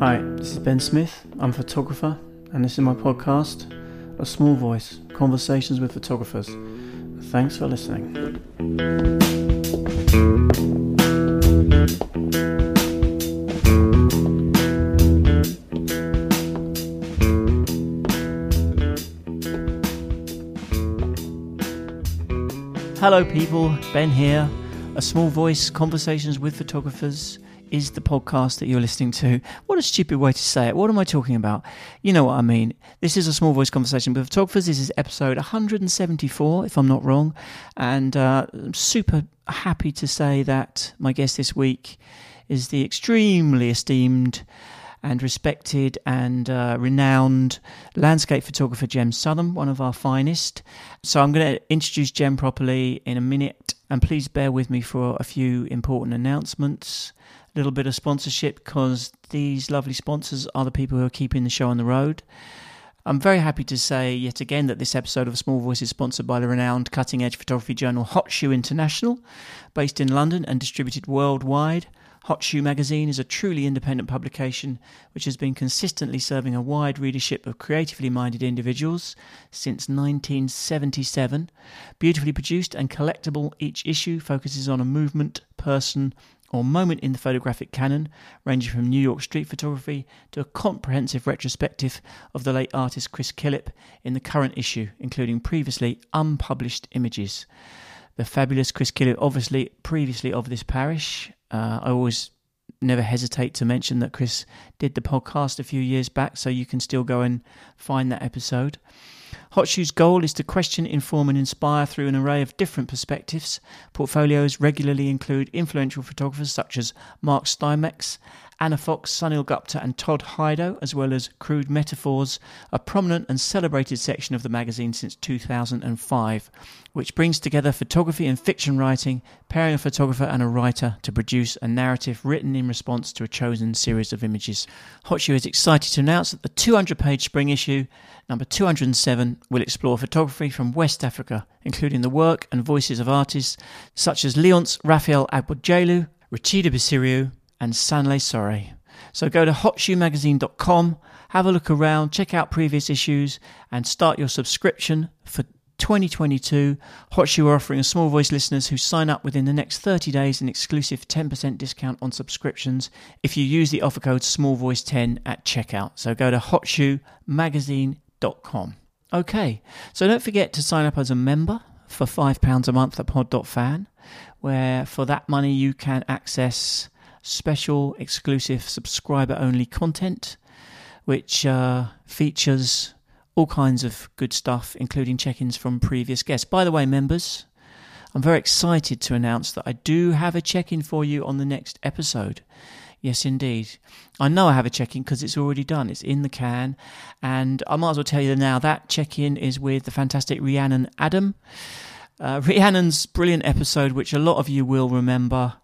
Hi, this is Ben Smith. I'm a photographer, and this is my podcast, A Small Voice Conversations with Photographers. Thanks for listening. Hello, people. Ben here. A Small Voice Conversations with Photographers is the podcast that you're listening to. What a stupid way to say it. What am I talking about? You know what I mean. This is a small voice conversation with photographers. This is episode 174, if I'm not wrong. And uh, I'm super happy to say that my guest this week is the extremely esteemed and respected and uh, renowned landscape photographer Jem Southam, one of our finest. So I'm going to introduce Jem properly in a minute, and please bear with me for a few important announcements little bit of sponsorship because these lovely sponsors are the people who are keeping the show on the road. I'm very happy to say yet again that this episode of Small Voice is sponsored by the renowned cutting edge photography journal Hot Shoe International, based in London and distributed worldwide. Hot Shoe magazine is a truly independent publication which has been consistently serving a wide readership of creatively minded individuals since 1977. Beautifully produced and collectible, each issue focuses on a movement, person, or moment in the photographic canon, ranging from New York street photography to a comprehensive retrospective of the late artist Chris Killip in the current issue, including previously unpublished images. The fabulous Chris Killip, obviously previously of this parish. Uh, I always never hesitate to mention that Chris did the podcast a few years back, so you can still go and find that episode. Hot Shoe's goal is to question, inform, and inspire through an array of different perspectives. Portfolios regularly include influential photographers such as Mark Steinmetz, Anna Fox, Sunil Gupta, and Todd Hido, as well as Crude Metaphors, a prominent and celebrated section of the magazine since 2005, which brings together photography and fiction writing, pairing a photographer and a writer to produce a narrative written in response to a chosen series of images. Hot Shoe is excited to announce that the 200 page spring issue, number 207, will explore photography from West Africa, including the work and voices of artists such as Leonce Raphael Agbodjelou, Rachida Bisiru, and Sanlé Sory. So go to hotshoemagazine.com, have a look around, check out previous issues, and start your subscription for 2022. Hot Shoe are offering a small voice listeners who sign up within the next 30 days an exclusive 10% discount on subscriptions if you use the offer code smallvoice10 at checkout. So go to hotshoemagazine.com. Okay, so don't forget to sign up as a member for £5 a month at pod.fan, where for that money you can access special, exclusive, subscriber only content, which uh, features all kinds of good stuff, including check ins from previous guests. By the way, members, I'm very excited to announce that I do have a check in for you on the next episode. Yes, indeed. I know I have a check in because it's already done. It's in the can. And I might as well tell you now that check in is with the fantastic Rhiannon Adam. Uh, Rhiannon's brilliant episode, which a lot of you will remember,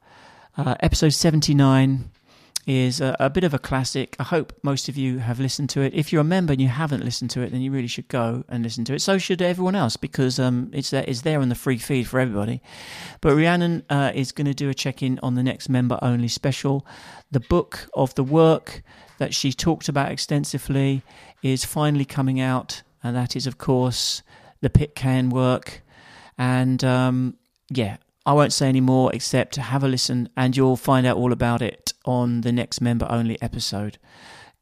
uh, episode 79 is a, a, bit of a classic. I hope most of you have listened to it. If you're a member and you haven't listened to it, then you really should go and listen to it. So should everyone else because um, it's there, it's there on the free feed for everybody. But Rhiannon uh, is going to do a check in on the next member only special. The book of the work that she talked about extensively is finally coming out, and that is, of course, the Pitcairn work. And um, yeah, I won't say any more except to have a listen and you'll find out all about it on the next member only episode.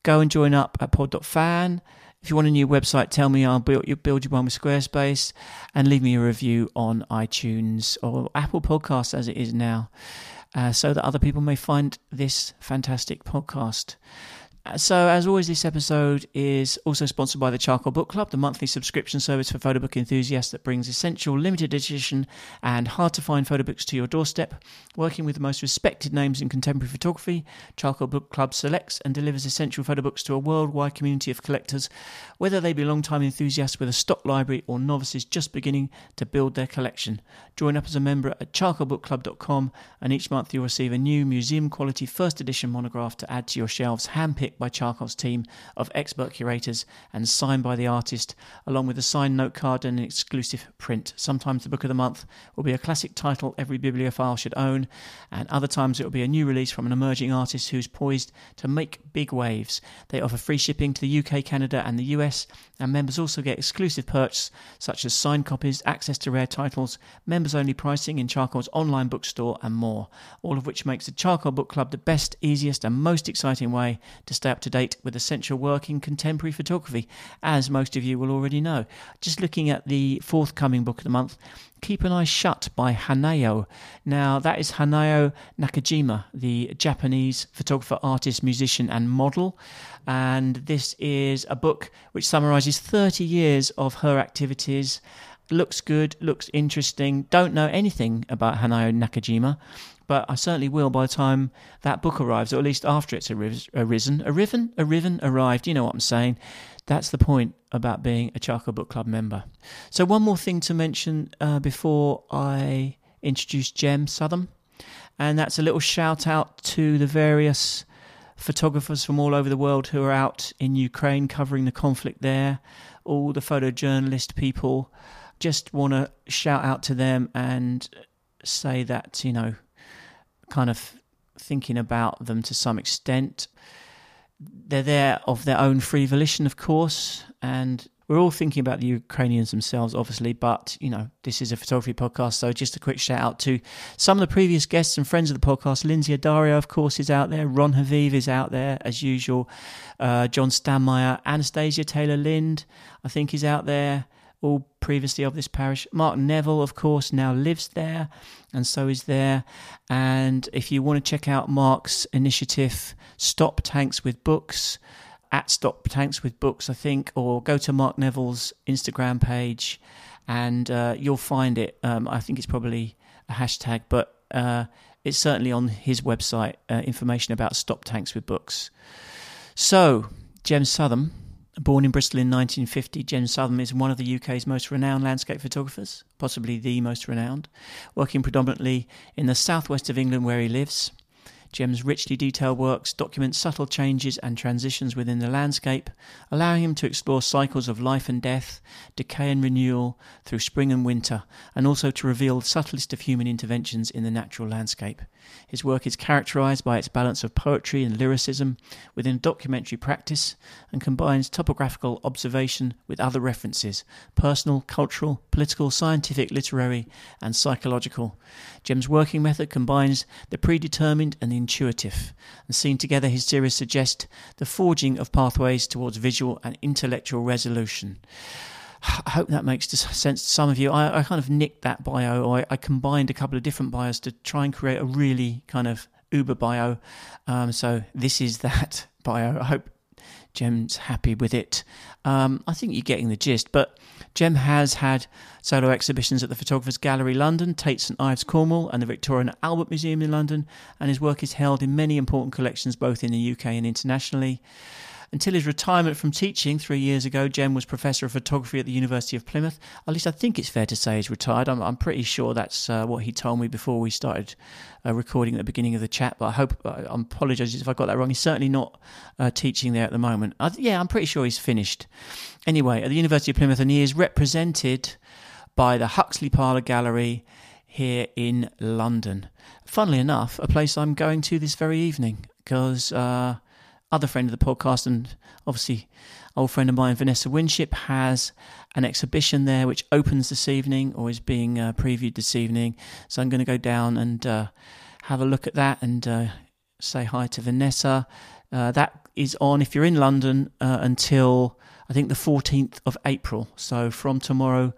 Go and join up at pod.fan. If you want a new website, tell me I'll build you, build you one with Squarespace and leave me a review on iTunes or Apple Podcasts as it is now uh, so that other people may find this fantastic podcast. Uh, so, as always, this episode is also sponsored by the Charcoal Book Club, the monthly subscription service for photo book enthusiasts that brings essential limited edition and hard to find photo books to your doorstep. Working with the most respected names in contemporary photography, Charcoal Book Club selects and delivers essential photo books to a worldwide community of collectors, whether they be long-time enthusiasts with a stock library or novices just beginning to build their collection. Join up as a member at charcoalbookclub.com, and each month you'll receive a new museum quality first edition monograph to add to your shelves, handpicked handpicked by Charcoal's team of expert curators and signed by the artist, along with a signed note card and an exclusive print. Sometimes the book of the month will be a classic title every bibliophile should own, and other times it will be a new release from an emerging artist who's poised to make big waves. They offer free shipping to the UK, Canada, and the US, and members also get exclusive perks such as signed copies, access to rare titles, members only pricing in Charcoal's online bookstore, and more. All of which makes the Charcoal Book Club the best, easiest, and most exciting way to stay up to date with essential work in contemporary photography, as most of you will already know. Just looking at the forthcoming book of the month, Keep an Eye Shut by Hanayo. Now, that is Hanayo Nakajima, the Japanese photographer, artist, musician, and model. And this is a book which summarizes 30 years of her activities. Looks good, looks interesting. Don't know anything about Hanayo Nakajima, but I certainly will by the time that book arrives, or at least after it's arisen. Arisen? Arriven? Arrived. You know what I'm saying. That's the point about being a Charcoal Book Club member. So, one more thing to mention uh, before I introduce Jem Southam, and that's a little shout out to the various photographers from all over the world who are out in Ukraine covering the conflict there, all the photojournalist people. Just want to shout out to them and say that, you know, kind of thinking about them to some extent they're there of their own free volition, of course, and we're all thinking about the Ukrainians themselves, obviously, but you know, this is a photography podcast, so just a quick shout out to some of the previous guests and friends of the podcast. Lynsey Addario, of course, is out there. Ron Haviv is out there as usual. Uh, John Stanmeyer, Anastasia Taylor Lind, I think, is out there all previously of this parish. Mark Neville, of course, now lives there, and so is there. And if you want to check out Mark's initiative, Stop Tanks with Books, at Stop Tanks with Books, I think, or go to Mark Neville's Instagram page and uh, you'll find it. Um, I think it's probably a hashtag, but uh, it's certainly on his website, uh, information about Stop Tanks with Books. So, Jem Southam Born in Bristol in 1950, Jem Southam is one of the UK's most renowned landscape photographers, possibly the most renowned, working predominantly in the southwest of England where he lives. Jem's richly detailed works document subtle changes and transitions within the landscape, allowing him to explore cycles of life and death, decay and renewal through spring and winter, and also to reveal the subtlest of human interventions in the natural landscape. His work is characterized by its balance of poetry and lyricism within documentary practice and combines topographical observation with other references personal, cultural, political, scientific, literary, and psychological. Jem's working method combines the predetermined and the intuitive, and seen together, his series suggest the forging of pathways towards visual and intellectual resolution. I hope that makes sense to some of you. I, I kind of nicked that bio, I, I, combined a couple of different bios to try and create a really kind of uber bio. Um, so this is that bio. I hope Jem's happy with it. Um, I think you're getting the gist. But Jem has had solo exhibitions at the Photographers Gallery London, Tate St Ives Cornwall, and the Victoria and Albert Museum in London, and his work is held in many important collections both in the UK and internationally. Until his retirement from teaching three years ago, Jem was Professor of Photography at the University of Plymouth. At least I think it's fair to say he's retired. I'm, I'm pretty sure that's uh, what he told me before we started uh, recording at the beginning of the chat, but I hope, uh, I apologise if I got that wrong. He's certainly not uh, teaching there at the moment. I, yeah, I'm pretty sure he's finished. Anyway, at the University of Plymouth, and he is represented by the Huxley Parlour Gallery here in London. Funnily enough, a place I'm going to this very evening because uh, other friend of the podcast and obviously old friend of mine, Vanessa Winship, has an exhibition there which opens this evening or is being uh, previewed this evening. So I'm going to go down and uh, have a look at that and uh, say hi to Vanessa. Uh, that is on if you're in London uh, until I think the 14th of April. So from tomorrow,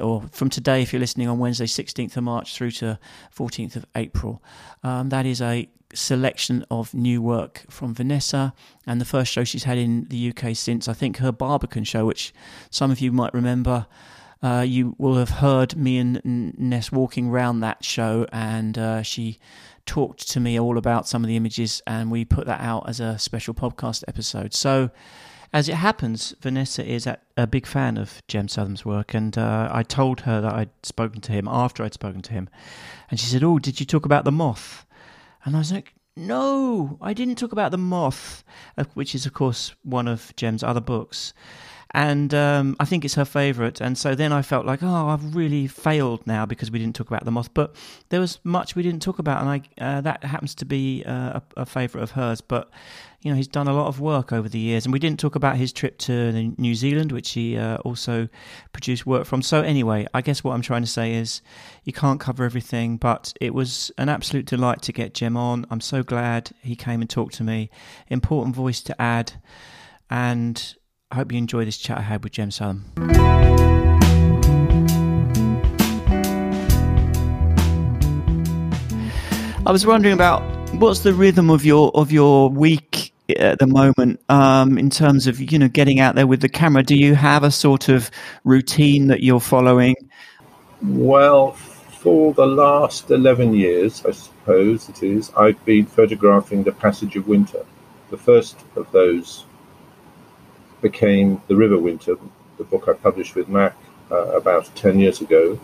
or from today, if you're listening on Wednesday, 16th of March through to 14th of April. Um, that is a selection of new work from Vanessa and the first show she's had in the UK since I think her Barbican show, which some of you might remember. Uh, you will have heard me and Ness walking around that show, and uh, she talked to me all about some of the images, and we put that out as a special podcast episode. So, as it happens, Vanessa is a big fan of Jem Southam's work, and uh, I told her that I'd spoken to him after I'd spoken to him, and she said, "Oh, did you talk about the moth?" And I was like, No, I didn't talk about the moth, uh, which is of course one of Jem's other books and um, I think it's her favourite. And so then I felt like, oh, I've really failed now because we didn't talk about the moth. But there was much we didn't talk about, and I uh, that happens to be uh, a, a favourite of hers. But you know, he's done a lot of work over the years, and we didn't talk about his trip to New Zealand, which he uh, also produced work from. So anyway, I guess what I'm trying to say is, you can't cover everything, but it was an absolute delight to get Jem on. I'm so glad he came and talked to me. Important voice to add, and I hope you enjoy this chat I had with Jem Southam. I was wondering about what's the rhythm of your of your week at the moment um, in terms of you know getting out there with the camera. Do you have a sort of routine that you're following? Well, for the last eleven years, I suppose it is, I've been photographing the passage of winter. The first of those became The River Winter, the book I published with MACK uh, about 10 years ago.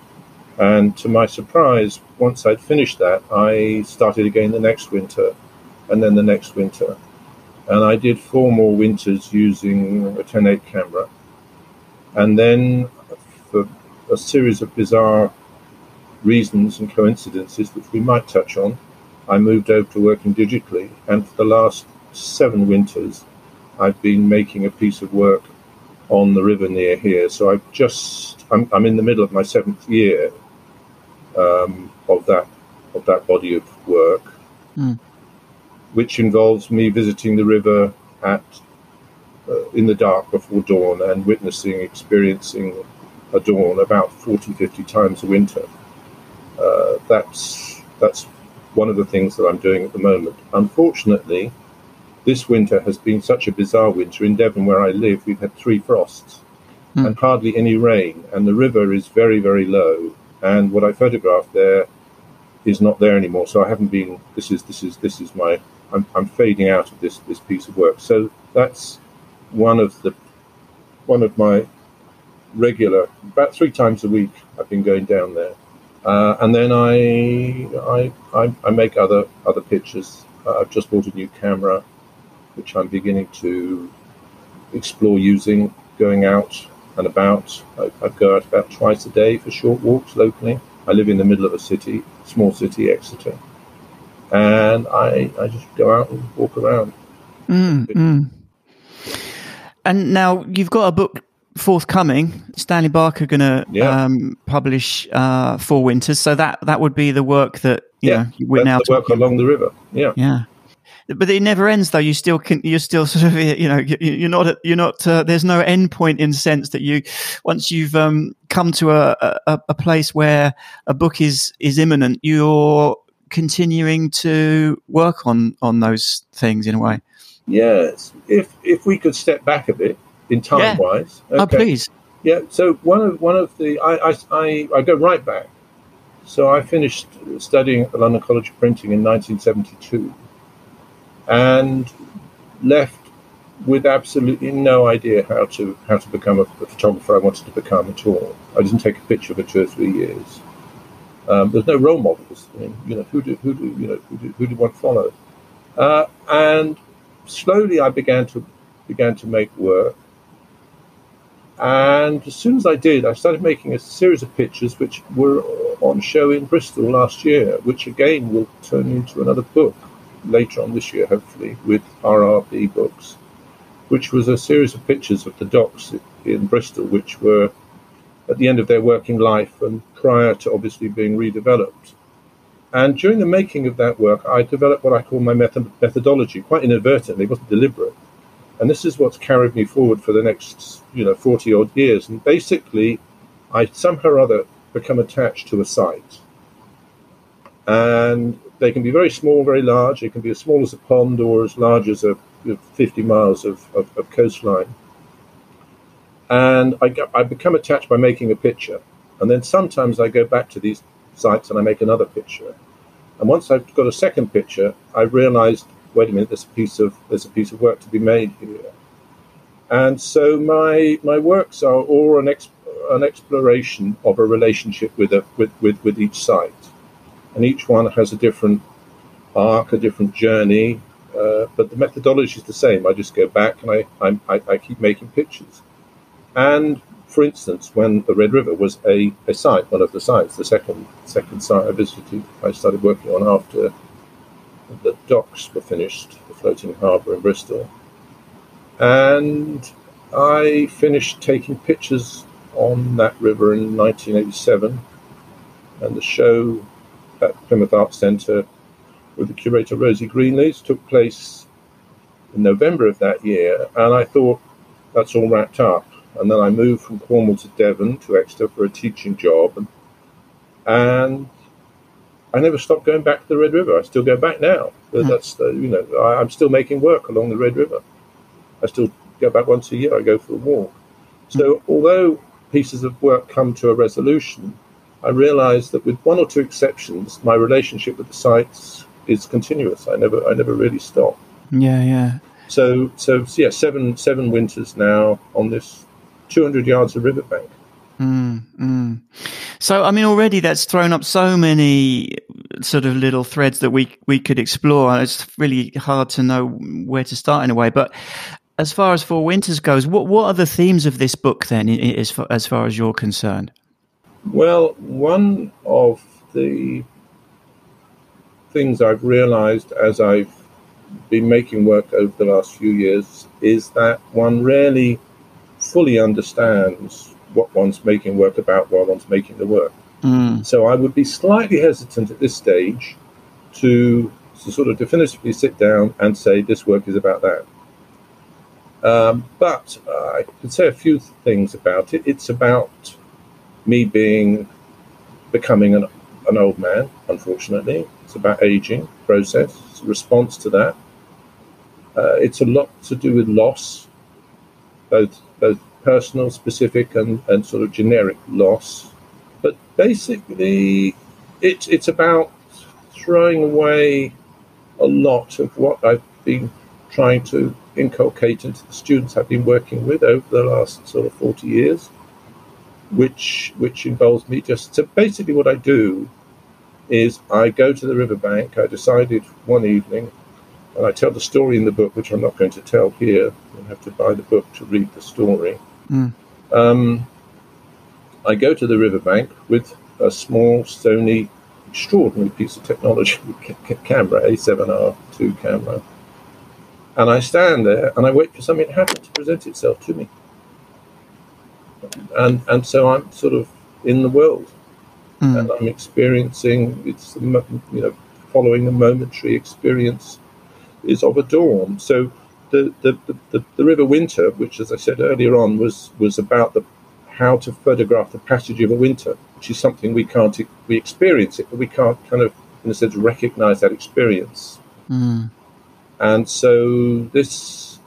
And to my surprise, once I'd finished that, I started again the next winter and then the next winter. And I did four more winters using a 10.8 camera. And then, for a series of bizarre reasons and coincidences, which we might touch on, I moved over to working digitally. And for the last seven winters, I've been making a piece of work on the river near here. So I've just I'm, I'm in the middle of my seventh year um, of that of that body of work, mm. which involves me visiting the river at uh, in the dark before dawn and witnessing, experiencing a dawn about 40, 50 times a winter. Uh, that's that's one of the things that I'm doing at the moment. Unfortunately, this winter has been such a bizarre winter. In Devon, where I live, we've had three frosts mm. and hardly any rain, and the river is very, very low. And what I photographed there is not there anymore. So I haven't been. This is this is this is my. I'm, I'm fading out of this this piece of work. So that's one of the one of my regular. About three times a week, I've been going down there. Uh, and then I, I, I I make other other pictures. Uh, I've just bought a new camera which I'm beginning to explore using, going out and about. I, I, go out about twice a day for short walks locally. I live in the middle of a city, small city, Exeter, and I, I just go out and walk around. Mm, mm. And now you've got a book forthcoming. Stanley Barker going to yeah. um, publish uh, Four Winters, so that that would be the work that you yeah, know we're now work along the river. Yeah, yeah but it never ends though. You still can you're still sort of you know you're not you're not uh, there's no end point in the sense that you once you've um, come to a, a, a place where a book is is imminent you're continuing to work on on those things in a way. Yes. If if we could step back a bit in time yeah. wise oh, okay. oh please. Yeah so one of one of the I, I i i go right back. So i finished studying at the london college of printing in 1972 and left with absolutely no idea how to how to become a, photographer I wanted to become at all. I didn't take a picture for two or three years. Um, there's no role models. I mean, you know, who do who do you know who do, who do one follow? Uh, and slowly, I began to began to make work. And as soon as I did, I started making a series of pictures which were on show in Bristol last year, which again will turn into another book later on this year, hopefully, with RRB Books, which was a series of pictures of the docks in Bristol, which were at the end of their working life and prior to obviously being redeveloped. And during the making of that work, I developed what I call my method- methodology, quite inadvertently, it wasn't deliberate. And this is what's carried me forward for the next, you know, 40 odd years. And basically, I somehow or other become attached to a site. And they can be very small, very large. It can be as small as a pond or as large as a 50 miles of, of, of coastline. And I, I become attached by making a picture. And then sometimes I go back to these sites and I make another picture. And once I've got a second picture, I realized, wait a minute, there's a piece of there's a piece of work to be made here. And so my my works are all an, ex, an exploration of a relationship with a with, with, with each site and each one has a different arc, a different journey, uh, but the methodology is the same. I just go back and I, I, I keep making pictures. And for instance, when the Red River was a, a site, one of the sites, the second second site I visited, I started working on after the docks were finished, the floating harbour in Bristol. And I finished taking pictures on that river in 1987, and the show at Plymouth Arts Centre with the curator Rosie Greenlees took place in November of that year, and I thought that's all wrapped up. And then I moved from Cornwall to Devon to Exeter for a teaching job, and, and I never stopped going back to the Red River. I still go back now. Mm. That's the, you know I, I'm still making work along the Red River. I still go back once a year. I go for a walk. So although pieces of work come to a resolution, I realise that with one or two exceptions, my relationship with the sites is continuous. I never I never really stop. Yeah, yeah. So so yeah, seven seven winters now on this 200 yards of riverbank. Mm, mm. So, I mean, already that's thrown up so many sort of little threads that we we could explore. It's really hard to know where to start in a way. But as far as Four Winters goes, what what are the themes of this book then, as far, as far as you're concerned? Well, one of the things I've realised as I've been making work over the last few years is that one rarely fully understands what one's making work about while one's making the work. Mm. So I would be slightly hesitant at this stage to, to sort of definitively sit down and say this work is about that. Um, but uh, I could say a few things about it. It's about me being becoming an, an old man, unfortunately. It's about aging process, response to that. Uh, it's a lot to do with loss, both both personal, specific, and, and sort of generic loss. But basically, it's it's about throwing away a lot of what I've been trying to inculcate into the students I've been working with over the last sort of 40 years, which which involves me just so basically what I do is I go to the riverbank. I decided one evening and I tell the story in the book, which I'm not going to tell here. You'll have to buy the book to read the story. Mm. Um, I go to the riverbank with a small Sony extraordinary piece of technology camera, A7R2 camera. And I stand there and I wait for something to happen to present itself to me. And, and so I'm sort of in the world mm. and I'm experiencing, it's, you know, following the momentary experience is of a dawn. So the, the, the, the, River Winter, which, as I said earlier on, was, was about the, how to photograph the passage of a winter, which is something we can't we experience it, but we can't kind of, in a sense, recognize that experience. Mm. And so this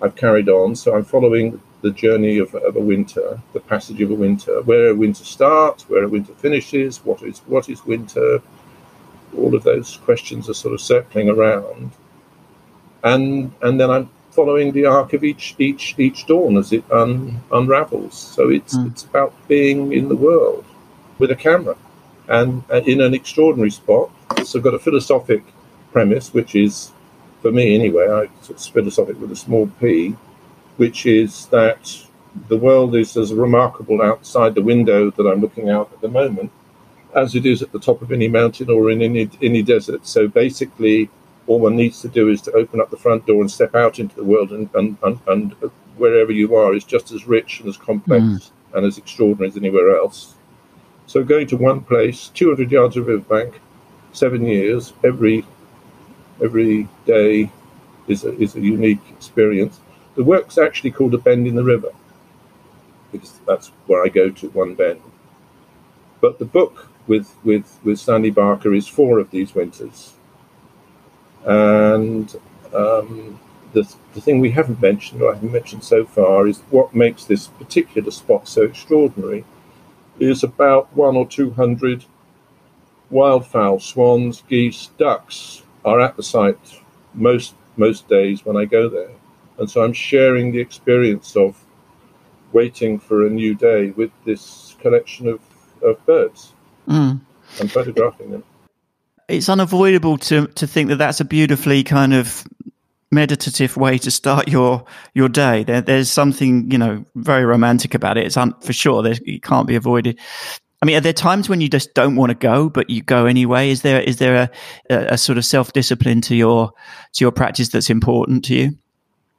I've carried on. So I'm following the journey of, of a winter, the passage of a winter, where a winter starts, where a winter finishes, what is what is winter. All of those questions are sort of circling around and and then I'm following the arc of each each each dawn as it un, unravels. So it's mm. it's about being in the world with a camera and uh, in an extraordinary spot. So I've got a philosophic premise, which is for me anyway. I it's philosophic with a small p, which is that the world is as remarkable outside the window that I'm looking out at the moment as it is at the top of any mountain or in any any desert. So basically all one needs to do is to open up the front door and step out into the world, and, and, and, and wherever you are is just as rich and as complex mm. and as extraordinary as anywhere else. So going to one place, 200 yards of riverbank, seven years, every every day is a, is a unique experience. The work's actually called a bend in the river because that's where I go to one bend. But the book with with with Stanley Barker is four of these winters, and um, the, the thing we haven't mentioned, or I haven't mentioned so far, is what makes this particular spot so extraordinary is about one or two hundred wildfowl, swans, geese, ducks are at the site most most days when I go there, and so I'm sharing the experience of waiting for a new day with this collection of, of birds mm. and photographing them it's unavoidable to to think that that's a beautifully kind of meditative way to start your your day. There, there's something you know very romantic about it. It's un, for sure. There's, it can't be avoided. I mean, are there times when you just don't want to go, but you go anyway? Is there is there a, a, a sort of self discipline to your to your practice that's important to you?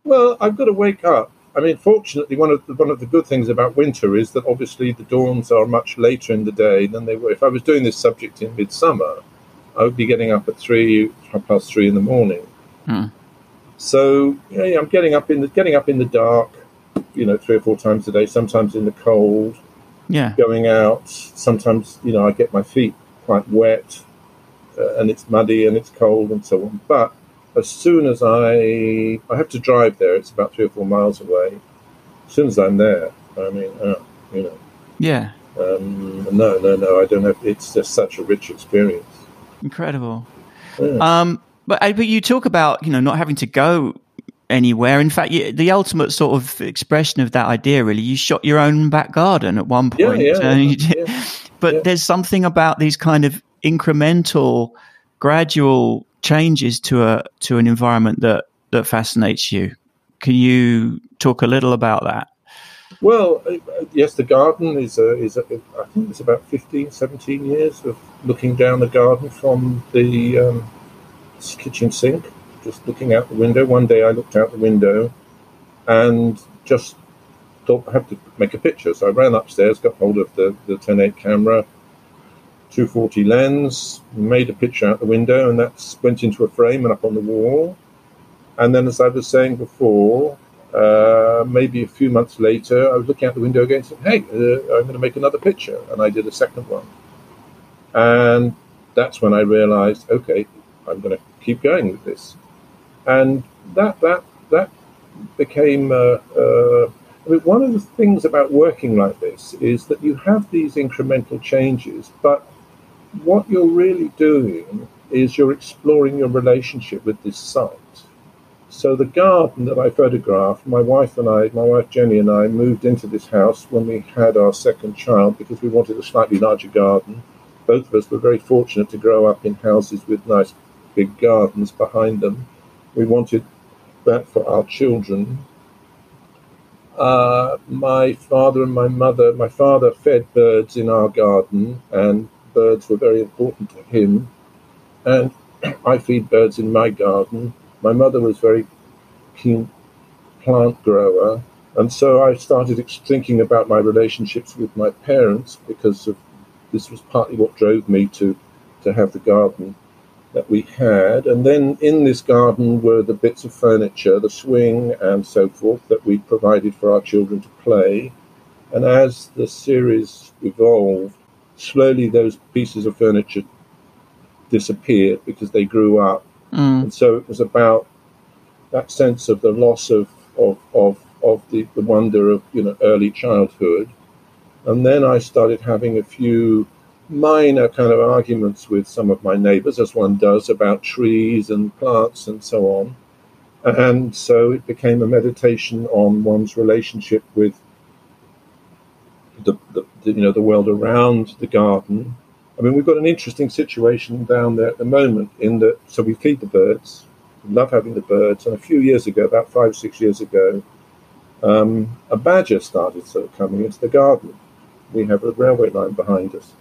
Well, I've got to wake up. I mean, fortunately, one of the, one of the good things about winter is that obviously the dawns are much later in the day than they were. If I was doing this subject in midsummer, I would be getting up at three, half past three in the morning. Hmm. So yeah, I'm getting up in the getting up in the dark, you know, three or four times a day. Sometimes in the cold. Yeah. Going out. Sometimes you know I get my feet quite wet, uh, and it's muddy and it's cold and so on. But as soon as I I have to drive there, it's about three or four miles away. As soon as I'm there, I mean, uh, you know. Yeah. Um, no, no, no. I don't have. It's just such a rich experience. Incredible. Yeah. Um, but uh, but you talk about you know not having to go anywhere. In fact, you, the ultimate sort of expression of that idea, really, you shot your own back garden at one point. Yeah, yeah, yeah, but there's something about these kind of incremental, gradual changes to a to an environment that that fascinates you. Can you talk a little about that? Well, uh, yes, the garden is a, is a, I think it's about 15, 17 years of looking down the garden from the um, kitchen sink, just looking out the window. One day I looked out the window and just thought I have to make a picture. So I ran upstairs, got hold of the, the 10.8 camera, 240 lens, made a picture out the window, and that went into a frame and up on the wall. And then, as I was saying before, uh, maybe a few months later, I was looking out the window again and said, Hey, uh, I'm going to make another picture. And I did a second one. And that's when I realized, okay, I'm going to keep going with this. And that that that became. Uh, uh, I mean, one of the things about working like this is that you have these incremental changes, but what you're really doing is you're exploring your relationship with this site. So the garden that I photographed, my wife and I, my wife Jenny and I, moved into this house when we had our second child because we wanted a slightly larger garden. Both of us were very fortunate to grow up in houses with nice big gardens behind them. We wanted that for our children. Uh, my father and my mother, my father fed birds in our garden, and birds were very important to him. And I feed birds in my garden. My mother was very keen plant grower, and so I started thinking about my relationships with my parents because of this was partly what drove me to to have the garden that we had. And then in this garden were the bits of furniture, the swing and so forth, that we provided for our children to play. And as the series evolved, slowly those pieces of furniture disappeared because they grew up. Mm. And so it was about that sense of the loss of, of, of, of the, the wonder of you know early childhood. And then I started having a few minor kind of arguments with some of my neighbors, as one does, about trees and plants and so on. And so it became a meditation on one's relationship with the, the, the, you know the world around the garden. I mean, we've got an interesting situation down there at the moment in that so we feed the birds, we love having the birds, and a few years ago, about five six years ago, um, a badger started sort of coming into the garden. We have a railway line behind us,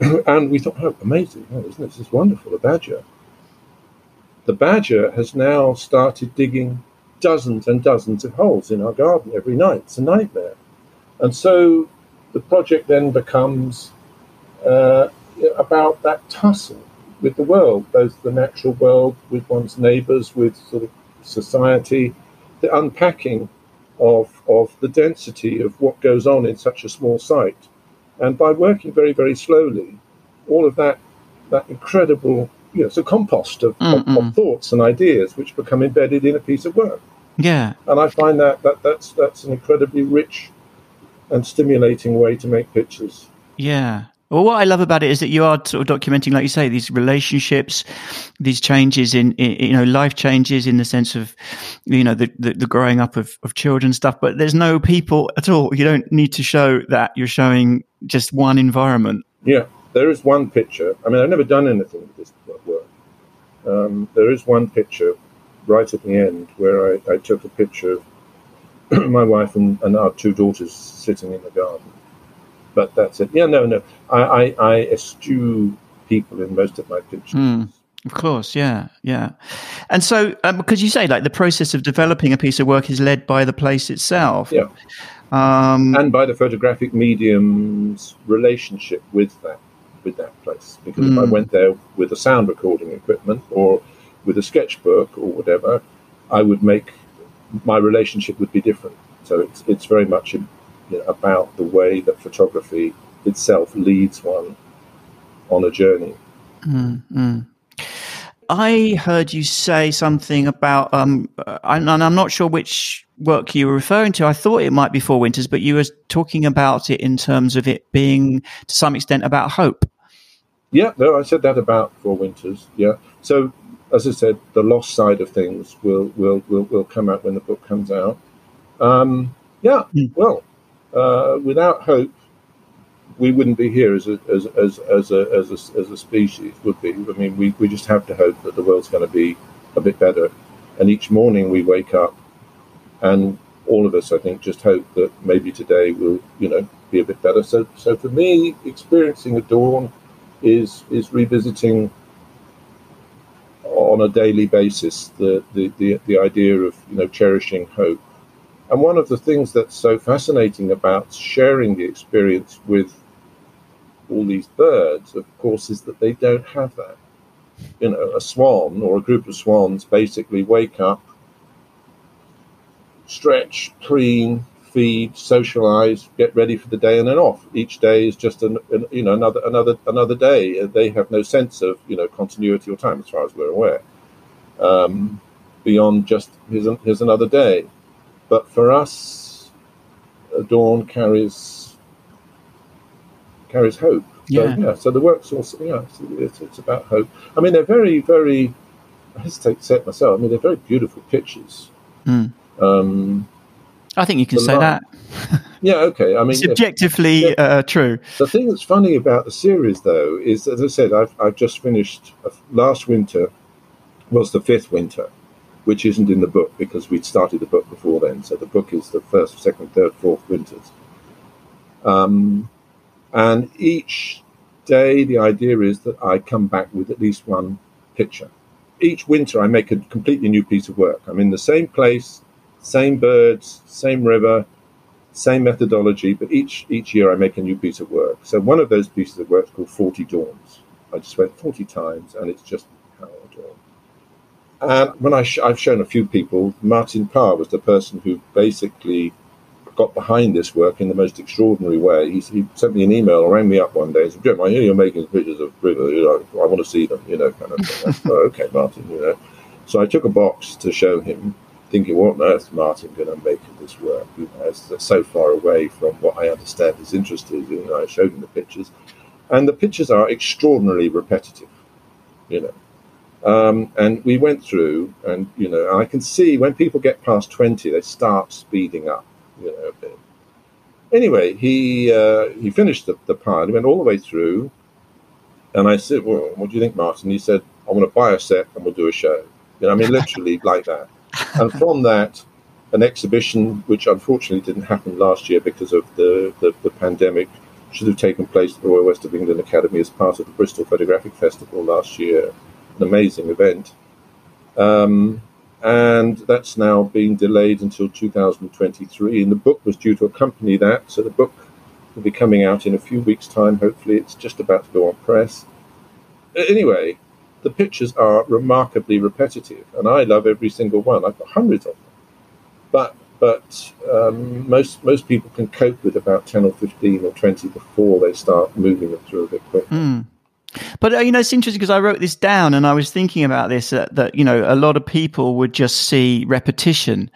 and we thought, oh, amazing, oh, isn't? This is wonderful, a badger. The badger has now started digging dozens and dozens of holes in our garden every night. It's a nightmare. And so the project then becomes uh, about that tussle with the world, both the natural world, with one's neighbors, with sort of society, the unpacking of, of the density of what goes on in such a small site. And by working very, very slowly, all of that that incredible, you know, it's a compost of, of, of, thoughts and ideas which become embedded in a piece of work. Yeah. And I find that, that that's that's an incredibly rich and stimulating way to make pictures. Yeah. Well, what I love about it is that you are sort of documenting, like you say, these relationships, these changes in, in you know, life changes in the sense of, you know, the, the, the, growing up of, of children stuff, but there's no people at all. You don't need to show that you're showing just one environment. Yeah, there is one picture. I mean, I've never done anything with this work. Um, there is one picture right at the end where I, I took a picture of my wife and, and, our two daughters sitting in the garden. But that's it. Yeah, no, no. I, I, I eschew people in most of my pictures. Mm. Of course, yeah, yeah. And so, um, because you say like the process of developing a piece of work is led by the place itself. Yeah. Um, and by the photographic medium's relationship with that with that place. Because mm. if I hmm. went there with a sound recording equipment or with a sketchbook or whatever, I would make my relationship would be different. So it's it's very much you know, about the way that photography itself leads one on a journey. Mm, I heard you say something about, um, and I'm not sure which work you were referring to. I thought it might be Four Winters, but you were talking about it in terms of it being, to some extent, about hope. Yeah, no, I said that about Four Winters. Yeah. So, as I said, the lost side of things will will will, will come out when the book comes out. Um, yeah. Mm. Well, uh, without hope, we wouldn't be here as a, as, as, as, a, as, a, as a species, would be. I mean, we, we just have to hope that the world's going to be a bit better. And each morning we wake up, and all of us, I think, just hope that maybe today will, you know, be a bit better. So, so for me, experiencing a dawn is is revisiting on a daily basis the, the, the, the idea of you know cherishing hope. And one of the things that's so fascinating about sharing the experience with all these birds, of course, is that they don't have that. You know, a swan or a group of swans basically wake up, stretch, preen, feed, socialize, get ready for the day, and then off. Each day is just an, an, you know another another another day. They have no sense of you know continuity or time, as far as we're aware, um, beyond just here's, here's another day. But for us, dawn carries carries hope. Yeah. So, yeah. So the work's also yeah, it's, it's, about hope. I mean, they're very very. I hesitate to say it myself. I mean, they're very beautiful pictures. Mm. Um, I think you can say that. yeah. Okay. I mean, subjectively yeah. uh, true. The thing that's funny about the series, though, is as I said, I've I've just finished uh, last winter was the fifth winter, which isn't in the book because we'd started the book before then. So the book is the first, second, third, fourth winters. Um, and each day, the idea is that I come back with at least one picture. Each winter, I make a completely new piece of work. I'm in the same place, same birds, same river, same methodology, but each each year I make a new piece of work. So one of those pieces of work is called 40 Dawns. I just went 40 times, and it's just how I dawn. And um, when I I've shown a few people, Martin Parr was the person who basically got behind this work in the most extraordinary way. He, he sent me an email or rang me up one day and said, Jem, I hear you're making pictures of River. You know, I want to see them, you know, kind of thing. oh, okay, Martin, you know. So I took a box to show him, thinking, what on earth Martin going to make of this work? You know, it's so far away from what I understand his interest is. You know, I showed him the pictures. And the pictures are extraordinarily repetitive, you know. Um, and we went through, and you know, I can see when people get past 20, they start speeding up you know. Anyway, he uh, he finished the, the part. He went all the way through, and I said, "Well, what do you think, Martin?" He said, "I want to buy a set and we'll do a show." You know, I mean, literally like that. And from that, an exhibition, which unfortunately didn't happen last year because of the, the, the pandemic, should have taken place at the Royal West of England Academy as part of the Bristol Photographic Festival last year. An amazing event. Um, and that's now been delayed until 2023. And the book was due to accompany that, so the book will be coming out in a few weeks' time. Hopefully, it's just about to go on press. Anyway, the pictures are remarkably repetitive, and I love every single one. I've got hundreds of them, but but um, most most people can cope with about ten or fifteen or twenty before they start moving them through a bit quicker. Mm. But uh, you know, it's interesting because I wrote this down and I was thinking about this uh, that you know a lot of people would just see repetition,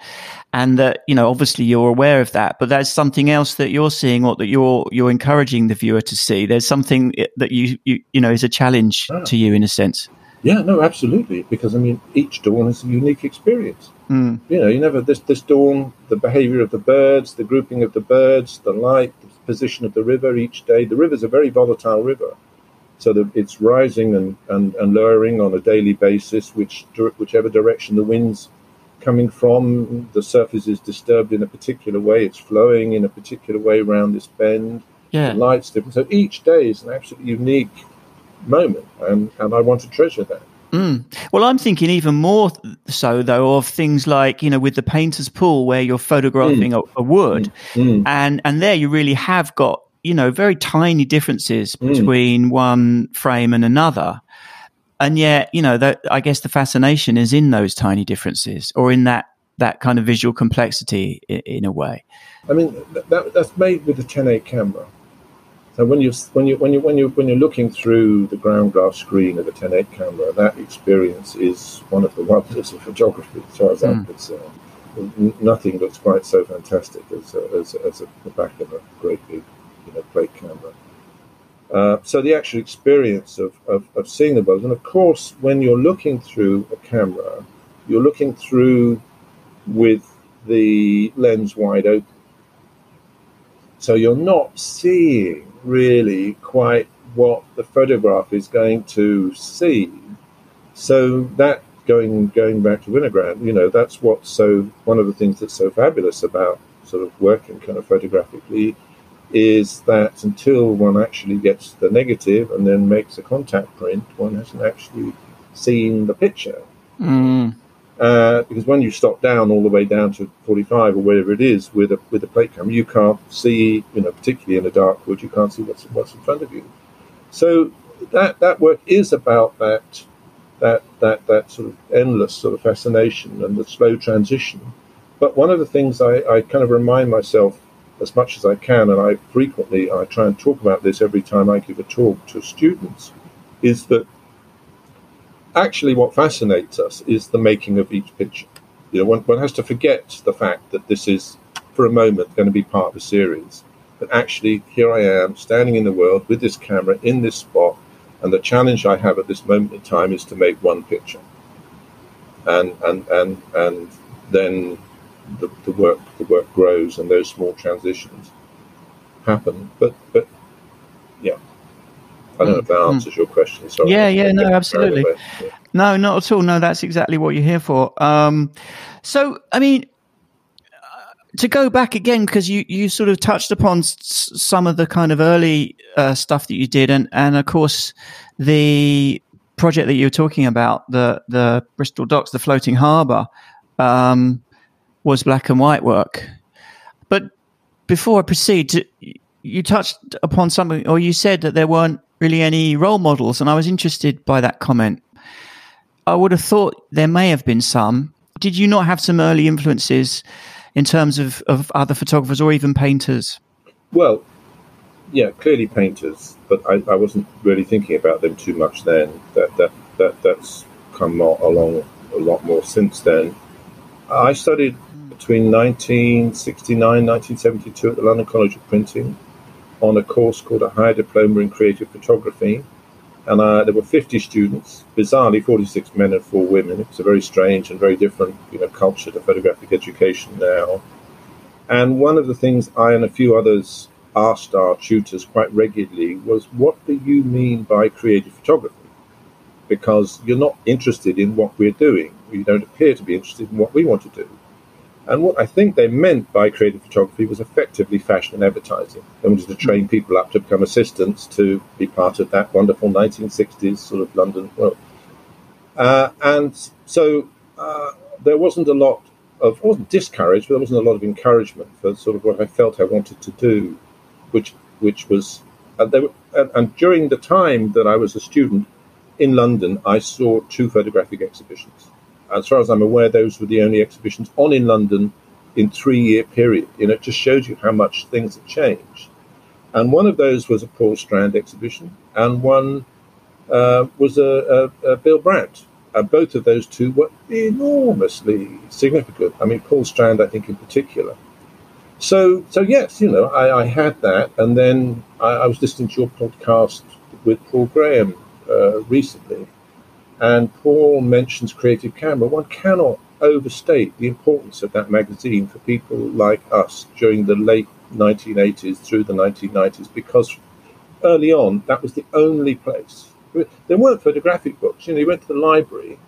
and that you know obviously you're aware of that, but there's something else that you're seeing or that you're you're encouraging the viewer to see. There's something that you you, you know is a challenge ah. to you in a sense. Yeah, no, absolutely. Because I mean, each dawn is a unique experience. Mm. You know, you never this this dawn, the behaviour of the birds, the grouping of the birds, the light, the position of the river each day. The river's a very volatile river so that it's rising and, and, and lowering on a daily basis, which whichever direction the wind's coming from, the surface is disturbed in a particular way, it's flowing in a particular way around this bend. Yeah. The light's different. So each day is an absolutely unique moment, and, and I want to treasure that. Mm. Well, I'm thinking even more so, though, of things like you know, with the painter's pool, where you're photographing mm. a, a, wood, mm. and and there you really have got you know very tiny differences mm. between one frame and another, and yet you know that I guess the fascination is in those tiny differences, or in that that kind of visual complexity in, in a way. I mean, that, that's made with the 10A camera. So when you when you when you when you when you're looking through the ground glass screen of a 10-8 camera, that experience is one of the wonders of photography, as far as mm. I'm concerned. Nothing looks quite so fantastic as a, as, as a, the back of a great big you know plate camera. Uh, so the actual experience of, of, of seeing the birds, and of course, when you're looking through a camera, you're looking through with the lens wide open. So you're not seeing really quite what the photograph is going to see. So that going going back to Winogrand, you know, that's what's so one of the things that's so fabulous about sort of working kind of photographically is that until one actually gets the negative and then makes a contact print, one hasn't actually seen the picture. Mm. Uh, because when you stop down all the way down to 45 or wherever it is with a with a plate camera, you can't see, you know, particularly in a dark wood, you can't see what's what's in front of you. So that that work is about that that that that sort of endless sort of fascination and the slow transition. But one of the things I, I kind of remind myself as much as I can, and I frequently I try and talk about this every time I give a talk to students, is that actually what fascinates us is the making of each picture. You know, one, one has to forget the fact that this is, for a moment, going to be part of a series. But actually, here I am, standing in the world with this camera in this spot, and the challenge I have at this moment in time is to make one picture. And and and and then the, the work the work grows, and those small transitions happen. But but yeah, I don't know if that hmm. answers your question. Sorry. Yeah, yeah, no, absolutely. Yeah. No, not at all. No, that's exactly what you're here for. Um, so, I mean, uh, to go back again, because you, you sort of touched upon s- some of the kind of early uh, stuff that you did, and, and of course, the project that you were talking about, the, the Bristol Docks, the floating harbour, um, was black and white work. But before I proceed, you touched upon something, or you said that there weren't really any role models, and I was interested by that comment. I would have thought there may have been some. Did you not have some early influences in terms of, of other photographers or even painters? Well, yeah, clearly painters, but I, I wasn't really thinking about them too much then. That that that that's come along a lot more since then. I studied between 1969 1972 at the London College of Printing on a course called a Higher Diploma in Creative Photography. And uh, there were 50 students, bizarrely 46 men and 4 women. It was a very strange and very different you know, culture to photographic education now. And one of the things I and a few others asked our tutors quite regularly was, What do you mean by creative photography? Because you're not interested in what we're doing. You don't appear to be interested in what we want to do. And what I think they meant by creative photography was effectively fashion and advertising. They wanted to train people up to become assistants to be part of that wonderful 1960s sort of London world. Uh, and so uh, there wasn't a lot of, I wasn't discouraged, but there wasn't a lot of encouragement for sort of what I felt I wanted to do, which which was, were, and, and during the time that I was a student in London, I saw two photographic exhibitions as far as I'm aware, those were the only exhibitions on in London in three year period. You know, it just shows you how much things have changed. And one of those was a Paul Strand exhibition, and one uh, was a, a, a, Bill Brandt. And both of those two were enormously significant. I mean, Paul Strand, I think, in particular. So, so yes, you know, I, I had that, and then I, I, was listening to your podcast with Paul Graham uh, recently, and Paul mentions Creative Camera. One cannot overstate the importance of that magazine for people like us during the late 1980s through the 1990s because early on, that was the only place. There weren't photographic books. You know, you went to the library,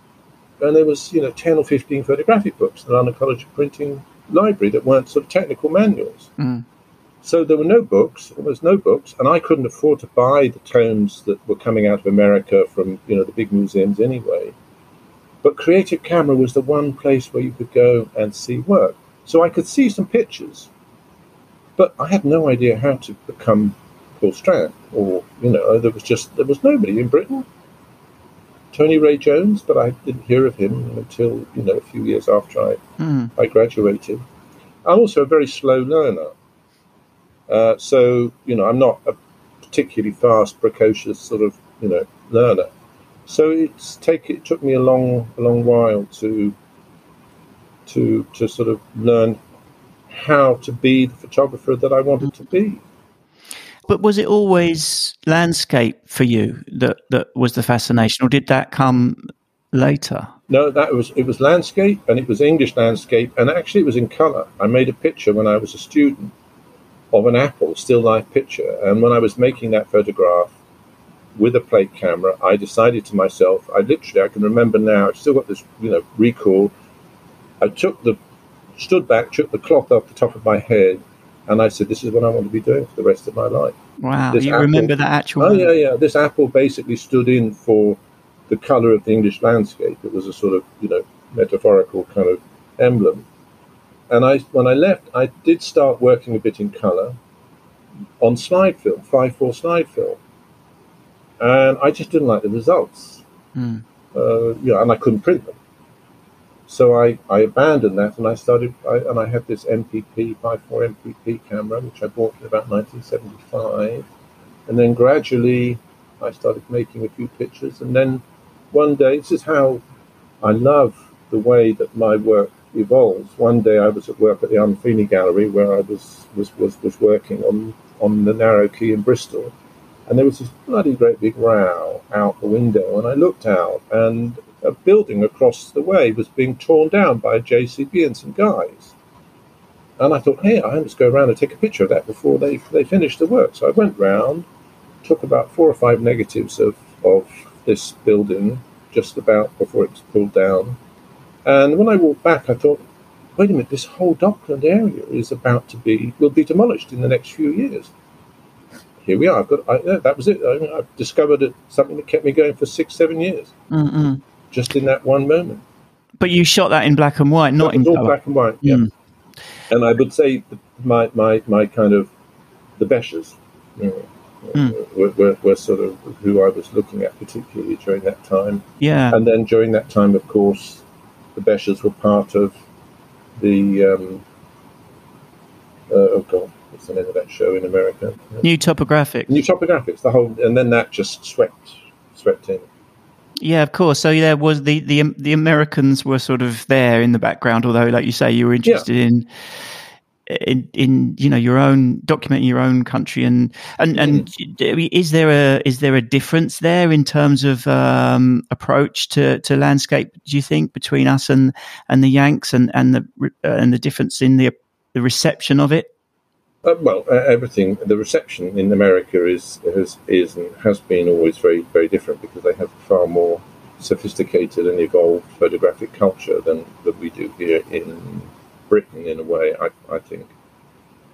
and there was you know ten or fifteen photographic books in the London College of Printing library that weren't sort of technical manuals. Mm. So there were no books. There was no books, and I couldn't afford to buy the tomes that were coming out of America from you know the big museums anyway. But Creative Camera was the one place where you could go and see work. So I could see some pictures, but I had no idea how to become Paul Strand, or you know, there was just there was nobody in Britain. Tony Ray Jones, but I didn't hear of him until you know a few years after I Mm. I graduated. I'm also a very slow learner, uh, so you know I'm not a particularly fast, precocious sort of you know learner. So it's take it took me a long a long while to to to sort of learn how to be the photographer that I wanted to be. But was it always landscape for you that, that was the fascination, or did that come later? No, that was it was landscape and it was English landscape and actually it was in colour. I made a picture when I was a student of an apple, still life picture, and when I was making that photograph with a plate camera, I decided to myself, I literally I can remember now, I've still got this, you know, recall. I took the stood back, took the cloth off the top of my head, and I said, This is what I want to be doing for the rest of my life. Wow, This you apple- remember that actual? Oh yeah, yeah. This apple basically stood in for the colour of the English landscape. It was a sort of you know metaphorical kind of emblem. And I, when I left, I did start working a bit in colour on slide film, five four slide film, and I just didn't like the results. Mm. Uh, you know, and I couldn't print them. So I, I abandoned that and I started, I, and I had this MPP, 5.4 MPP camera, which I bought in about 1975. And then gradually I started making a few pictures. And then one day, this is how I love the way that my work evolves. One day I was at work at the Arnolfini Gallery where I was, was, was, was working on, on the Narrow Quay in Bristol. And there was this bloody great big row out the window. And I looked out and a building across the way was being torn down by a JCB and some guys. And I thought, hey, I must go around and take a picture of that before they, they finish the work. So I went round, took about four or five negatives of, of this building just about before it was pulled down. And when I walked back, I thought, wait a minute, this whole Dockland area is about to be, will be demolished in the next few years. Here we are. I've got, I, yeah, that was it. I I've discovered it, something that kept me going for six, seven years, Mm-mm. just in that one moment. But you shot that in black and white, not in all color. black and white. Yeah. Mm. And I would say my, my, my kind of the Bechers you know, Mm. were, were, were sort of who I was looking at particularly during that time. Yeah, And then during that time, of course, the Bechers were part of the um, uh, oh god, what's the name of that show in America? new topographic. New Topographics. The whole, and then that just swept swept in. Yeah, of course. So there was the the the Americans were sort of there in the background, although, like you say, you were interested in in in you know your own documenting your own country and and and is there a is there a difference there in terms of um, approach to, to landscape? Do you think between us and and the Yanks and and the uh, and the difference in the the reception of it? Uh, well, uh, everything. The reception in America is has is and has been always very very different because they have far more sophisticated and evolved photographic culture than that we do here in Britain. In a way, I, I think.